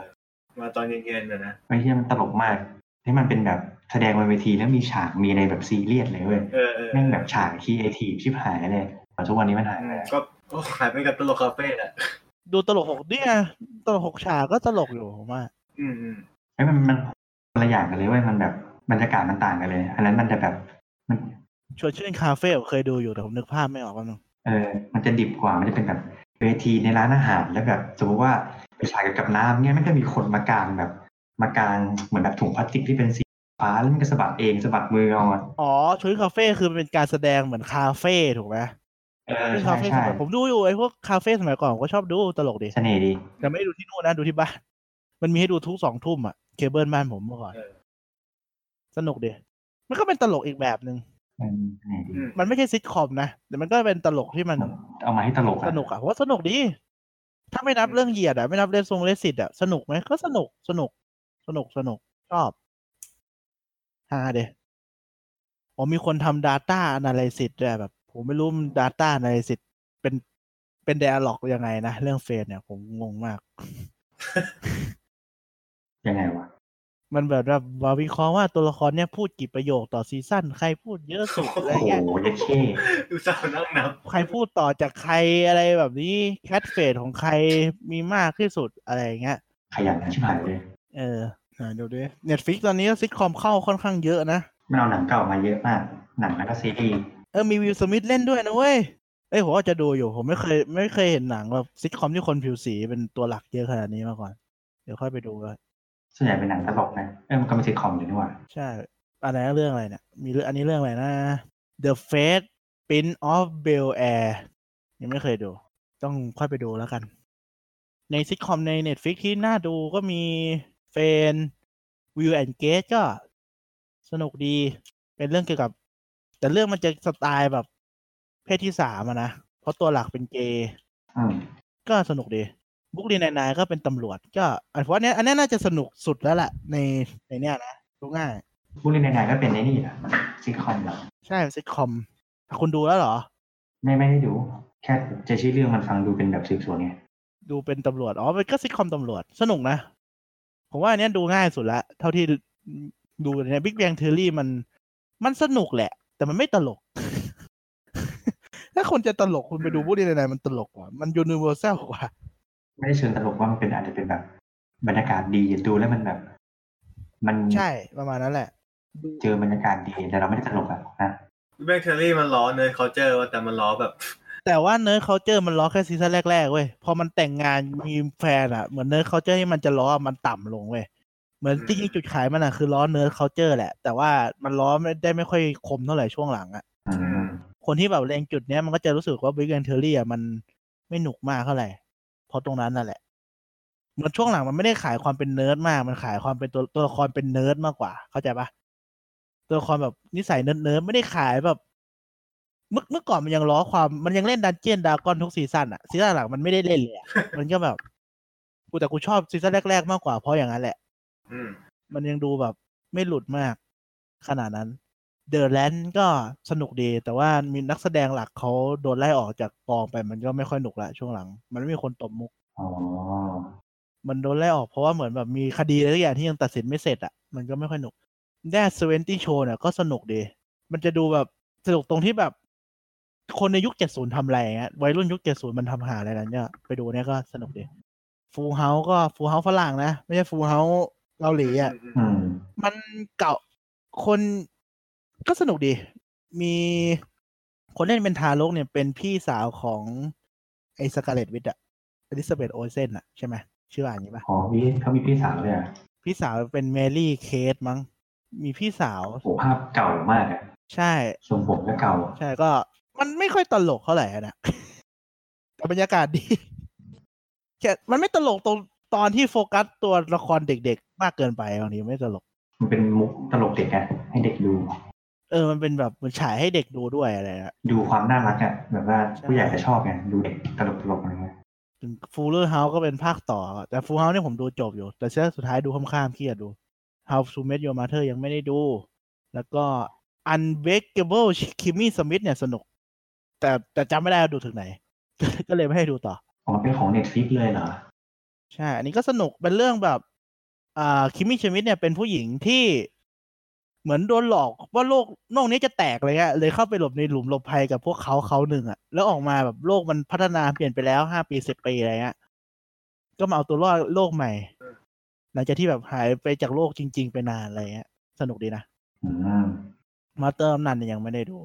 มาตอนเย็นๆนะนะไม่ใช่มันตลกมากที่มันเป็นแบบ แสดงบนเวทีแล้วมีฉากมีอะไรแบบซีเรียสเลยเว้ยเออเออแม่งแบบฉากคีเอทีฟชิบหายเลยแต่ทุกวันนี้มันหายอืไปมก็โอ้หายไปกับตลกคาเฟ่แหละดูตลกหกเนี่ยตลกหกฉากก็ตลกอยู่ผมว่าอืมอืมไอ้ยมันมันคนละอย่างกันเลยเว้ยมันแบบบรรยากาศมันต่างกันเลย อันนั้นมันจะแบบมันชวนชื่นคาเฟ่ผมเคยดูอยู่แต่ผมนึกภาพไม่ออกแป๊บนึงเออ มันจะดิบกว่ามันจะเป็นแบบเวทีในร้านอาหารแล้วแบบสมมติว่าเป็นฉากเกี่ยวกับน้ำเนี่ยมันก็มีคนมากางแบบ มากางเหมือนแบบถุงพลาสติกที่เป็นสี ฟ้าแล้วมันก็สะบัดเองสะบัดมือเอาอะอ๋อชวนชื่นคาเฟ่คือมันเป็นการแสดงเหมือนคาเฟ่ถูกไหมเออชื่นใช่คาเฟ่สใช่มัยผมดูอยู่ไอ้พวกคาเฟ่สมัยก่อนผมก็ชอบดูตลกดีเสน่ห์ดีแต่ไม่ได้ดูที่นู่นนะดูที่บ้านมันมีให้ดูทุกสองทุ่มอะเคเบิลบ้านผมเมื่อก่อนเออสนุกดีมันก็เป็นตลกอีกแบบหนึ่งเออเสน่ห์ดีอืมมันไม่ใช่ซิทคอมนะแต่มันก็เป็นตลกที่มันเอามาให้ตลกอะสนุกอะผมว่าสนุกดีถ้าไม่นับเรื่องเหยียดอะไม่นับเล่นทรงเลสิตอะสนุกไหมก็สนุกสนุก สนุกสนุกชอบ ฮาเดผมมีคนทำ Data Analysis ด้วยแบบ ผมไม่รู้มัน Data Analysis เป็นเป็น dialog ยังไงนะ เรื่องเฟสเนี่ยผมงงมาก ยังไงวะ มันแบบแบบว่าวิเคราะห์ว่าตัวละครเนี่ยพูดกี่ประโยคต่อซีซั่นใครพูดเยอะสุดอะไรโอ้โหเงี้ยเย็ดเข้อุตส่าห์นั่งนับใครพูดต่อจากใครอะไรแบบนี้ catchphrase ของใครมีมากที่สุดอะไรอย่างเงี้ย ขยันนะชิบหายเลย เออ ไหนดูดิ Netflix ตอนนี้ซิทคอมเข้าค่อนข้างเยอะนะมันเอาหนังเก่ามาเยอะมาก หนังแล้วก็ซีรีส์เออมี Will Smith เล่นด้วยนะเว้ยเอ้ยผมว่าจะดูอยู่ ผมไม่เคย ไม่เคยเห็นหนังแบบซิทคอมที่คนผิวสีเป็นตัวหลักเยอะขนาดนี้มาก่อน เดี๋ยวค่อยไปดูกันส่วนใหญ่เป็นหนังตลกนะเอ้ยมันก็เป็นซิทคอมอยู่นี่หว่าใช่อันไหนเรื่องอะไรเนี่ยมีเรื่องอันนี้เรื่องอะไรนะ The Fate Pin of Bel Air ยังไม่เคยดู ต้องค่อยไปดูแล้วกัน ในซิทคอมใน Netflix ที่น่าดูก็มี เฟนวิวแอนเกตก็สนุกดี เป็นเรื่องเกี่ยวกับ แต่เรื่องมันจะสไตล์แบบเพศที่สามอะนะ เพราะตัวหลักเป็นเกย์อืมก็สนุกดี Brooklyn Nine-Nine ก็เป็นตำรวจ ก็อันว่าเนี้ยอันเนี้ยน่าจะสนุกสุดแล้วแหละในในเนี้ยนะดูง่าย Brooklyn Nine-Nine ก็เป็นในนี่แหละซิทคอมเหรอใช่ซิทคอมคุณดูแล้วเหรอ ไม่ไม่ได้ดู แค่เจะชื่อเรื่องมันฟังดูเป็นแบบสืบสวนไงดูเป็นตำรวจ อ๋อ มันก็ซิทคอมตำรวจ สนุกนะ ผมว่าอันเนี้ยดูง่ายสุดละ เท่าที่ดูเนี่ย Big Bang Theory มัน มันสนุกแหละ แต่มันไม่ตลก ถ้าคนจะตลกคุณไปดู Brooklyn Nine-Nine มันตลกกว่า มัน universal กว่า ไม่ได้เชิงตลกว่ามันเป็นอาจจะเป็นแบบ บรรยากาศดีดูแล้วมันแบบ มันใช่ประมาณนั้นแหละ เจอบรรยากาศดีแต่เราไม่ได้ตลกอะนะ Bang Theory มันล้อ nerd culture ว่าแต่มันล้อแบบ แต่ว่า nerd culture มันล้อแค่ซีซั่นแรกๆเว้ยพอมันแต่งงานมีแฟนอะเหมือน nerd culture ที่มันจะล้อมันต่ำลงเว้ยเหมือนจริงๆจุดขายมันอะคือล้อ nerd culture แหละ แต่ว่ามันล้อไม่ได้ไม่ค่อยคมเท่าไหร่ช่วงหลังอะอืมคนที่แบบเล็งจุดเนี้ยมันก็จะรู้สึกว่า Big Bang Theory อะมันไม่หนุกมากเท่าไหร่เพราะตรงนั้นนั่นแหละเหมือนช่วงหลังมันไม่ได้ขายความเป็นเนิร์ดมาก มันขายความเป็นตัวตัวละครเป็นเนิร์ดมากกว่า เข้าใจปะตัวละครแบบนิสัย nerd nerd ไม่ได้ขายแบบ เมื่อเมื่อก่อนมันยังล้อความมันยังเล่น Dungeons & Dragons ทุกซีซั่นอะซีซั่นหลังมันไม่ได้เล่นเลยอะมันก็แบบกูแต่กูชอบซีซั่นแรก ๆ มากกว่าเพราะอย่างนั้นแหละ อืม มันยังดูแบบไม่หลุดมากขนาดนั้นเดอะแลนด์ก็สนุกดี แต่ว่ามีนักแสดงหลักเขาโดนไล่ออกจากกองไปมันก็ไม่ค่อยหนุกละช่วงหลัง มันไม่มีคนตบมุกอ๋อมันโดนไล่ออกเพราะว่าเหมือนแบบมีคดีอะไรสักอย่างที่ยังตัดสินไม่เสร็จอะมันก็ไม่ค่อยหนุกแดดเซเวนตี้โชว์เนี่ยก็สนุกดี มันจะดูแบบสนุกตรงที่แบบ คนในยุคเจ็ดศูนย์ทำอะไรอย่างเงี้ยวัยรุ่นยุคเจ็ดศูนย์มันทำหาอะไรนั้นเนี่ยไปดูเนี่ยก็สนุกดีฟูเฮาก็ฟูเฮาฝรั่งนะ ไม่ใช่ฟูเฮาเกาหลีอะอืมมันเก่าคนก็สนุกดี มีคนเล่นเป็นทารกเนี่ยเป็นพี่สาวของไอ้ Scarlet Witch อะ Elizabeth Olsen อะใช่ไหมชื่ออ่านอย่างนี้ปะอ๋อพี่เขามีพี่สาวเลยอะพี่สาวเป็น Mary-Kate มั้ง มีพี่สาวโอ้ภาพเก่ามากอะใช่ทรงผมก็เก่า ใช่ก็ มันไม่ค่อยตลกเท่าไหร่อะนะแต่บรรยากาศดีแค่มันไม่ตลกตรงตอนที่โฟกัสตัวละครเด็กๆ มากเกินไปบางทีไม่ตลก มันเป็นมุกตลกเด็กอะให้เด็กดู เออ มันเป็นแบบมันฉายให้เด็กดูด้วยอะไรอะดูความน่ารักอะแบบว่าใช่ผู้ใหญ่จะชอบไงดูเด็กตลกตลกๆอะไรเงี้ยฟูลเลอร์เฮาก็เป็นภาคต่อ แต่ฟูลเฮาเนี่ยผมดูจบอยู่ แต่เชื่อสุดท้ายดูข้ามๆขี้เกียจดู How to Met Your Mother ยังไม่ได้ดู แล้วก็ Unbreakable Kimmy Schmidt เนี่ยสนุก แต่แต่จำไม่ได้ว่าดูถึงไหน ก็เลยไม่ได้ดูต่อ อ๋อ เป็นของ Netflix เลยเหรอ ใช่ อันนี้ก็สนุกเป็นเรื่องแบบอ่า Kimmy Schmidt เนี่ยเป็นผู้หญิงที่เหมือนโดนหลอกว่าโลกโลกนี้จะแตกอะไรเงี้ยเลยเข้าไปหลบในหลุมหลบภัยกับพวกเขาเขาหนึ่งอะแล้วออกมาแบบโลกมันพัฒนาเปลี่ยนไปแล้วห้าปีสิบปีอะไรเงี้ยก็มาเอาตัวรอดโลกใหม่ หลังจากที่แบบหายไปจากโลกจริง ๆ ไปนานอะไรเงี้ย สนุกดีนะอืม Master of None เนี่ยยังไม่ได้ดู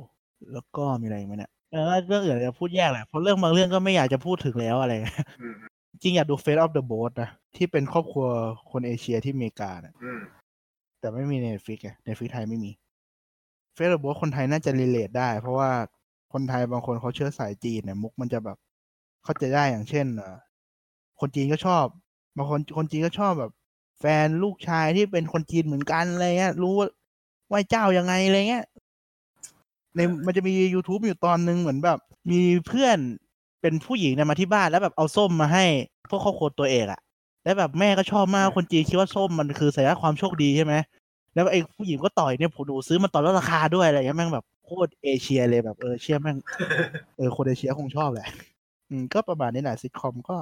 แล้วก็มีอะไรอีกไหมเนี่ย เออเรื่องอื่นจะพูดแยกแหละเพราะเรื่องบางเรื่องก็ไม่อยากจะพูดถึงแล้วอะไรเงี้ยอืมจริงอยากดู Fresh Off the Boat นะที่เป็นครอบครัวคนเอเชียที่อเมริกานะอืมแต่ไม่มีใน Netflix ไง Netflix ไทยไม่มี Fresh Off the Boat คนไทยน่าจะ relate ได้ เพราะว่าคนไทยบางคนเขาเชื้อสายจีนเนี่ยมุกมันจะแบบเข้าใจได้อย่างเช่นเอ่อคนจีนก็ชอบบางคนคนจีนก็ชอบแบบ แฟนลูกชายที่เป็นคนจีนเหมือนกันอะไรเงี้ยรู้ว่าไหว้เจ้ายังไงอะไรเงี้ย ในมันจะมี YouTube อยู่ตอนนึงเหมือนแบบ มีเพื่อนเป็นผู้หญิงเนี่ยมาที่บ้านแล้วแบบเอาส้มมาให้พวกครอบครัวตัวเอกอะแล้วแบบแม่ก็ชอบมากคนจีนคิดว่าส้มมันคือสัญลักษณ์ความโชคดีใช่ไหมแล้วไอ้ผู้หญิงก็ต่อยเนี่ยผมดูซื้อมาต่อลดราคาด้วยอะไรเงี้ยแม่งแบบโคตรเอเชียเลยแบบเออเชื่อแม่งเออคนเอเชียคงชอบแหละอืมก็ประมาณนี้แหละซิทคอมก็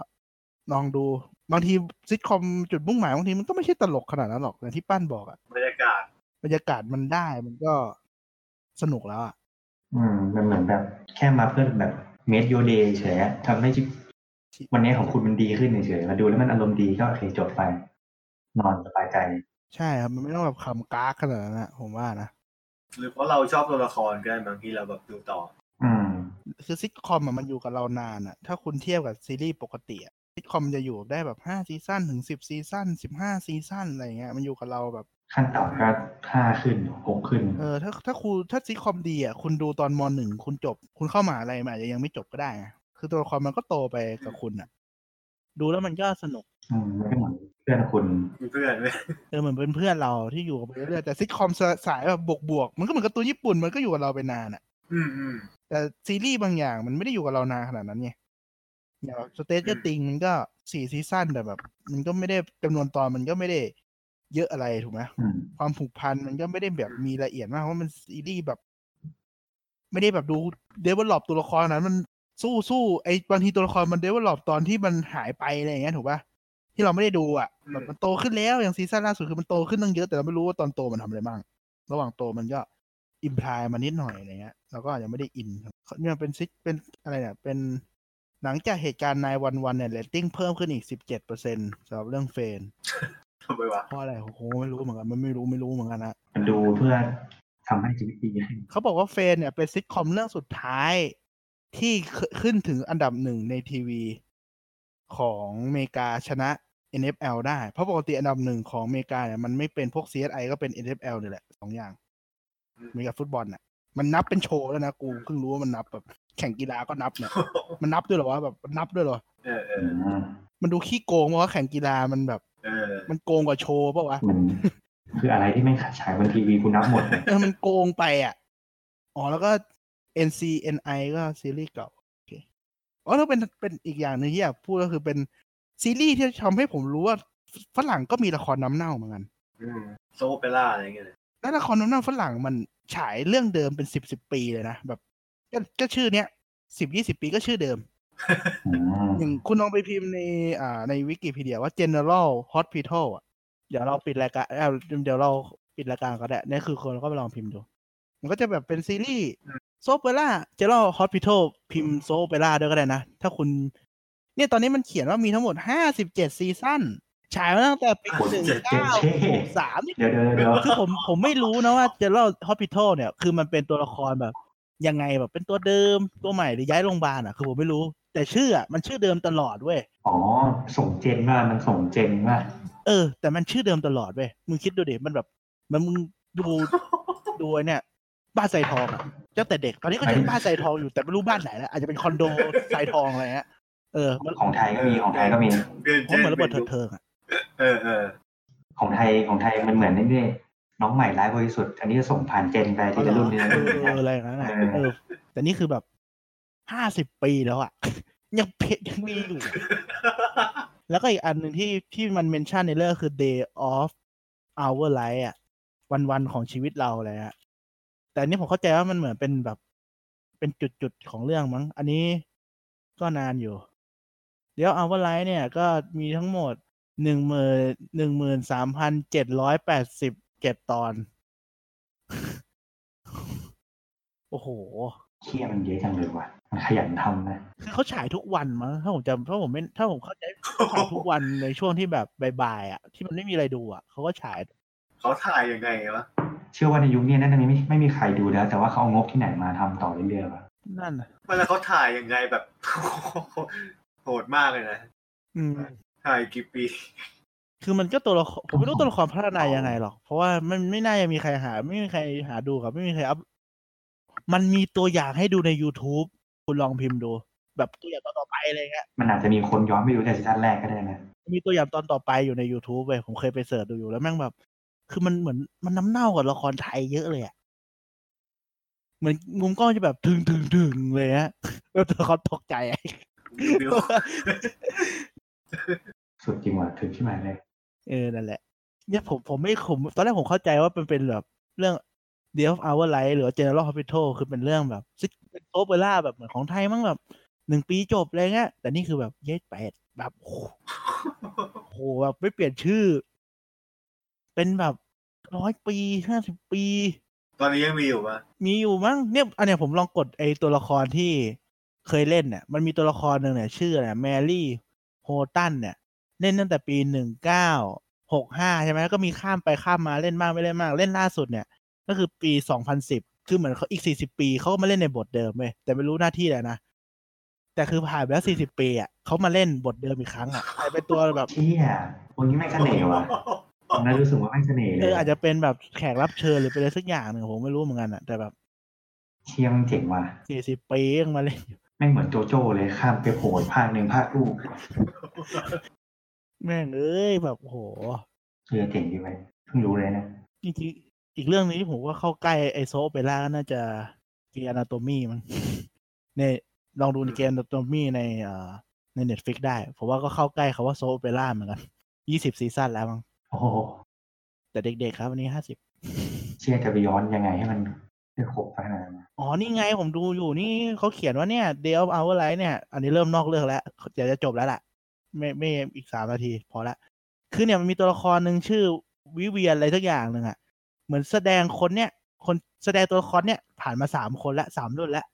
ลองดูบางทีซิทคอมจุดมุ่งหมายบางทีมันก็ไม่ใช่ตลกขนาดนั้นหรอกอย่างที่ปั้นบอกอะบรรยากาศบรรยากาศมันได้มันก็สนุกแล้วอะ อืมมันเหมือนแบบ แค่มาเพื่อแบบเมดโยเดย์เฉยๆทำให้ชีวิตวันนี้ของคุณมันดีขึ้นเฉยๆมาดูแล้วมันอารมณ์ดีก็โอเคจบไป นอนสบายใจ ใช่ครับ มันไม่ต้องแบบคำกากขนาดนั้นนะผมว่านะหรือเพราะเราชอบตัวละครก็ได้บางทีเราแบบดูต่อ อืม คือซิทคอมอะมันอยู่กับเรานานอะถ้าคุณเทียบกับซีรีส์ปกติอะซิทคอมจะอยู่ได้แบบห้าซีซั่นถึงสิบซีซั่นสิบห้าซีซั่นอะไรเงี้ยมันอยู่กับเราแบบ ขั้นต่ำก็ห้าขึ้นหกขึ้น เออถ้าถ้าคุณถ้าซิทคอมดีอะคุณดูตอนมหนึ่งคุณจบ คุณเข้ามหาอะไรมันอาจจะยังไม่จบก็ได้ไงคือตัวละครมันก็โตไปกับคุณอะ ดูแล้วมันก็สนุกอืมมันก็เหมือนเพื่อนคุณมีเพื่อนไหมเออเหมือนเป็นเพื่อนเราที่อยู่กับไปเรื่อยๆแต่ซิทคอมสายแบบบวกๆมันก็เหมือนการ์ตูนญี่ปุ่นมันก็อยู่กับเราไปนานอะ อืมอืมแต่ซีรีส์บางอย่างมันไม่ได้อยู่กับเรานานขนาดนั้นไงอย่าง Stranger Things มันก็สี่ซีซั่นแต่แบบ มันก็ไม่ได้จำนวนตอนมันก็ไม่ได้ เยอะอะไรถูกไหมอืมความผูกพันมันก็ไม่ได้แบบมีละเอียดมากเพราะมันซีรีส์แบบ ไม่ได้แบบดู develop ตัวละครนั้น มันสู้สู้ไอ้บางทีตัวละครมัน develop ตอนที่มันหายไปอะไรอย่างเงี้ยถูกปะที่เราไม่ได้ดูอะแบบมันโตขึ้นแล้วอย่างซีซั่นล่าสุดคือมันโตขึ้นตั้งเยอะแต่เราไม่รู้ว่าตอนโตมันทำอะไรบ้างระหว่างโตมันก็ imply มานิดหน่อยอะไรเงี้ยเราก็อาจจะไม่ได้อินเนี่ยเป็นซิเป็นอะไรเนี่ยเป็นหลังจากเหตุการณ์ nine one one เนี่ยเรตติ้งเพิ่มขึ้นอีกสิบเจ็ดเปอร์เซ็นสำหรับเรื่อง Friends ทำไมวะเพราะอะไรโอ้โหไม่รู้เหมือนกันมันไม่รู้ไม่รู้เหมือนกันนะมันดูเพื่อทำให้ชีวิตดีขึ้นเขาบอกว่า Friends เนี่ยเป็นซิทคอมเรื่องสุดท้าย ที่ขึ้นขึ้นถึงอันดับหนึ่งในทีวีของอเมริกาชนะ NFL ได้ เพราะปกติอันดับหนึ่งของอเมริกาเนี่ยมันไม่เป็นพวก CSI ก็เป็น NFL นี่แหละสองอย่างเหมือนกับฟุตบอลน่ะ มันนับเป็นโชว์แล้วนะกูเพิ่งรู้ว่ามันนับแบบ แข่งกีฬาก็นับเนี่ย มันนับด้วยเหรอวะแบบมันนับด้วยเหรอเออเออือมมันดูขี้โกงเพราะว่าแข่งกีฬามันแบบเออ มันโกงกว่าโชว์ปะวะมันคืออะไรที่ไม่ฉายบนทีวีคุณนับหมดเลยเออมันโกงไปอะ อ๋อแล้วก็ NCNI ก็ซีรีส์เก่าโอเคอ๋อแล้วเป็นเป็นอีกอย่างหนึ่งที่อยากพูดก็คือเป็นซีรีส์ที่ทำให้ผมรู้ว่าฝรั่งก็มีละครน้ำเน่าเหมือนกันอืมโซเปร่าอะไรอย่างเงี้ยเลยและละครน้ำเน่าฝรั่งมันฉายเรื่องเดิมเป็นสิบสิบปีเลยนะแบบก็ก็ชื่อเนี้ยสิบยี่สิบปีก็ชื่อเดิม อืมอย่างคุณลองไปพิมพ์ในอ่าในวิกิพีเดียว่า general hospital อะเดี๋ยวเราปิดรายการเอ้าเดี๋ยวเราปิดรายการก็ได้นี่คือคนก็ไปลองพิมพ์ดู มันก็จะแบบเป็นซีรีส์โซเปร่า general hospital พิมพ์โซเปร่าด้วยก็ได้นะ ถ้าคุณ เนี่ยตอนนี้มันเขียนว่ามีทั้งหมดห้าสิบเจ็ดซีซั่นฉายมาตั้งแต่ปีหนึ่งเก้าหกสามเดี๋ยวเดี๋ยวเดี๋ยวคือผมผมไม่รู้นะว่า general hospital เนี่ย คือมันเป็นตัวละครแบบ ยังไงแบบเป็นตัวเดิมตัวใหม่หรือย้ายโรงพยาบาลอะคือผมไม่รู้ แต่ชื่ออะมันชื่อเดิมตลอดเว้ยอ๋อส่งเจนว่ามันส่งเจนว่าเออ แต่มันชื่อเดิมตลอดเว้ยมึงคิดดูดิมันแบบมันมึงดูดูไอ้เนี่ย บ้านไซทองอะตั้งแต่เด็กตอนนี้ก็ยังบ้านไซทองอยู่แต่ไม่รู้บ้านไหนแล้วอาจจะเป็นคอนโดไซทองอะไรเงี้ยเออมันของไทยก็มีของไทยก็มีเปลี่ยนเพราะเหมือนระเบิดเถิดเทิงอะเออเออของไทยของไทยมันเหมือนนี่ นี่น้องใหม่ร้ายบริสุทธิ์อันนี้จะส่งผ่านเจนไปทีละรุ่นทีละเอรุ่นอเอออะไรอย่างนั้นอะเออเออแต่นี่คือแบบห้าสิบปีแล้วอะ ยังเพชรยังมีอยู่ แล้วก็อีกอันหนึ่งที่ที่มันเมนชั่นในเรื่องคือ day of our life อะ วันวันๆของชีวิตเราเลยอะแต่อันนี้ผมเข้าใจว่ามันเหมือนเป็นแบบ เป็นจุดๆของเรื่องมั้ง อันนี้ก็นานอยู่ เดี๋ยว our life เนี่ย ก็มีทั้งหมดหนึ่งหมื่นหนึ่งหมื่นสามพันเจ็ดร้อยแปดสิบ เจ็ดตอน โอ้โหเชี่ยมันเยอะจังเลยว่ะ มันขยันทำนะ คือเขาฉายทุกวันมั้งถ้าผมจำถ้าผมไม่ถ้าผมเข้าใจเขาฉายทุกวันในช่วงที่แบบบ่ายๆอะ ที่มันไม่มีอะไรดูอะเขาก็ฉาย เขาถ่ายยังไงวะ เชื่อว่าในยุคนี้น่าจะไม่ไม่มีใครดูแล้ว แต่ว่าเขาเอางบที่ไหนมาทำต่อเรื่อยๆวะนั่นน่ะเวลาเขาถ่ายยังไงแบบโหดมากเลยนะอืมถ่ายกี่ปี คือมันก็ตัวละครผมไม่รู้ตัวละครพัฒนายังไงหรอก เพราะว่ามันไม่น่าจะมีใครหา ไม่มีใครหาดูครับไม่มีใครอัพมันมีตัวอย่างให้ดูใน YouTube คุณลองพิมพ์ดู แบบตัวอย่างตอนต่อไปอะไรเงี้ยมันอาจจะมีคนย้อนไปดูแต่ซีซั่นแรกก็ได้นะมีตัวอย่างตอนต่อไปอยู่ใน YouTube เว้ยผมเคยไปเสิร์ชดูอยู่แล้วแม่งแบบ คือมันเหมือนมันน้ำเน่ากับละครไทยเยอะเลยอะเหมือนมุมกล้องจะแบบถึงถึงถึงเลยฮะแล้วตัวเขาตกใจอะบิวสุดจริงว่ะถึงขึ้นมาเลย เออนั่นแหละ เนี่ยผมผมไม่ผมตอนแรกผมเข้าใจว่ามันเป็นแบบเรื่อง The of Our Life หรือว่า General Hospital คือเป็นเรื่องแบบซิเป็นโอเปร่าแบบเหมือนของไทยมั้งแบบหนึ่งปีจบอะไรเงี้ยแต่นี่คือแบบเย็ดแปดแบบโอ้โหโอ้โหแบบไม่เปลี่ยนชื่อ เป็นแบบร้อยปีห้าสิบปี ตอนนี้ยังมีอยู่ปะมีอยู่มั้งเนี่ยอันเนี้ยผมลองกดไอตัวละครที่เคยเล่นเนี่ยมันมีตัวละครหนึ่งเนี่ย ชื่ออะไรแมรี่โฮตันเนี่ย เล่นตั้งแต่ปีหนึ่งเก้าหกห้าใช่ไหมแล้วก็มีข้ามไปข้ามมาเล่นมากไม่เล่นมาก เล่นล่าสุดเนี่ย ก็คือปีสองพันสิบคือเหมือนเขาอีกสี่สิบปีเขาก็มาเล่นในบทเดิมเว้ยแต่ไม่รู้หน้าที่แหละนะแต่คือผ่านไปแล้วสี่สิบปีอะเขามาเล่นบทเดิมอีกครั้งอะกลายเป็นตัวแบบเที่ยคนนี้ไม่งเสน่ห์ว่ะตอนนั้นรู้สึกว่าไม่งเสน่ห์เลเอยออาจจะเป็นแบบแขกรับเชิญหรือเป็นอะไรสักอย่างหนึ่งผมไม่รู้เหมือนกันอะแต่แบบ เชี่ยมันเจ๋งว่ะสี่สิบปียังมาเล่นอยู่แม่งเหมือนโจโจ้เลยข้ามไปโผล่ภาคหนึ่งภาคลูก แม่งเอ้ยแบบโหเชื่อเจ๋งดีไหมเพิ่งรู้เลยนะจริงๆอีกเรื่องหนึงที่ผมว่าเข้าใกล้ไอโซเปร่าก็น่าจะเกียร์นาโตมีมั้งเนี่ยลองดูในเกียร์นาโตมีในเอ่อในเน็ตฟิกได้ ผมว่าก็เข้าใกล้คาว่าโซเปร่าเหมือนกันยี่สิบซีซั่นแล้วมั้งโอ้โหแต่เด็กๆครับวันนี้ห้าสิบเชื่อจะไปย้อนยังไงให้มันได้ครบขนาดนั้นอ๋อ นี่ไงผมดูอยู่นี่เขาเขียนว่าเนี่ย Day of Our Life เนี่ย อันนี้เริ่มนอกเรื่องแล้วเดี๋ยวจะจบแล้วล่ะ ไม่ไม่อีกสามนาที พอละคือเนี่ยมันมีตัวละครหนึ่งชื่อวิเวียนอะไรทักอย่างหนึ่งอะเหมือนแสดงคนเนี่ย คนแสดงตัวละครเนี่ย ผ่านมาสามคนละสามรุ่นแล้ว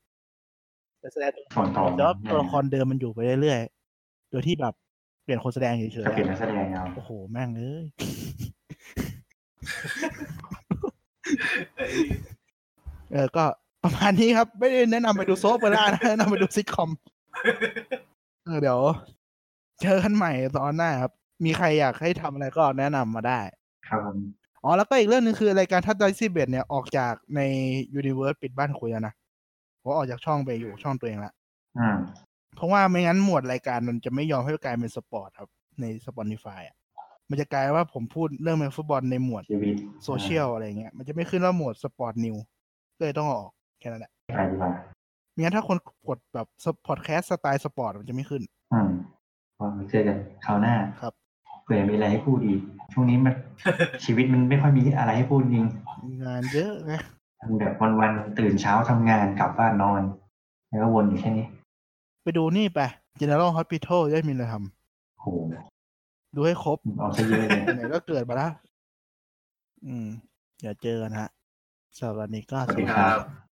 แต่แสดงตัวส่วนต่อแต่ว่าตัวละครเดิมมันอยู่ไปเรื่อยๆโดยที่แบบเปลี่ยนคนแสดงเฉยจะเปลี่ยนๆนักแสดงเอาโอ้โหแม่งเอ้ยเออก็ประมาณนี้ครับ ไม่ได้แนะนำไปดู soap ไปแล้วนะแนะนำไปดูซิทคอมเออเดี๋ยว เจอกันใหม่ตอนหน้าครับ มีใครอยากให้ทำอะไรก็แนะนำมาได้ ครับผมอ๋อ แล้วก็อีกเรื่องหนึงคือรายการทัดไดซี่เบดเนี่ยออกจากใน universe ปิดบ้านคุยแล้วนะผมออกจากช่องไปอยู่ช่องตัวเองละอืมเพราะว่าไม่งั้นหมวดรายการมันจะไม่ยอมให้กลายเป็นสปอร์ตครับ ใน Spotify อะ มันจะกลายว่าผมพูดเรื่องแมนฟุตบอลในหมวดชีวิตโซเชียลอะไรเงี้ย มันจะไม่ขึ้นว่าหมวด sport news ก็เลยต้องเอาออกแค่นั้นแหละไปดีกว่าไม่งั้นถ้าคนกดแบบพอดแคสต์สไตล์สปอร์ตมันจะไม่ขึ้น อืมก็ มาเจอกันคราวหน้าครับเผื่อมีอะไรให้พูดอีกช่วงนี้มันชีวิตมันไม่ค่อยมีอะไรให้พูดจริงงานเยอะไงทำแบบวันๆตื่นเช้าทำงานกลับบ้านนอน แล้วก็วนอยู่แค่นี้ ไปดูนี่ไป General Hospital ได้มีอะไรทโหำดูให้ครบเอาซะเยอะเลยไหนๆก็เกิดมาแล้วอืมอย่าเจอกันฮะสวัสดีก็สวัสสดีวัสดีครับครับ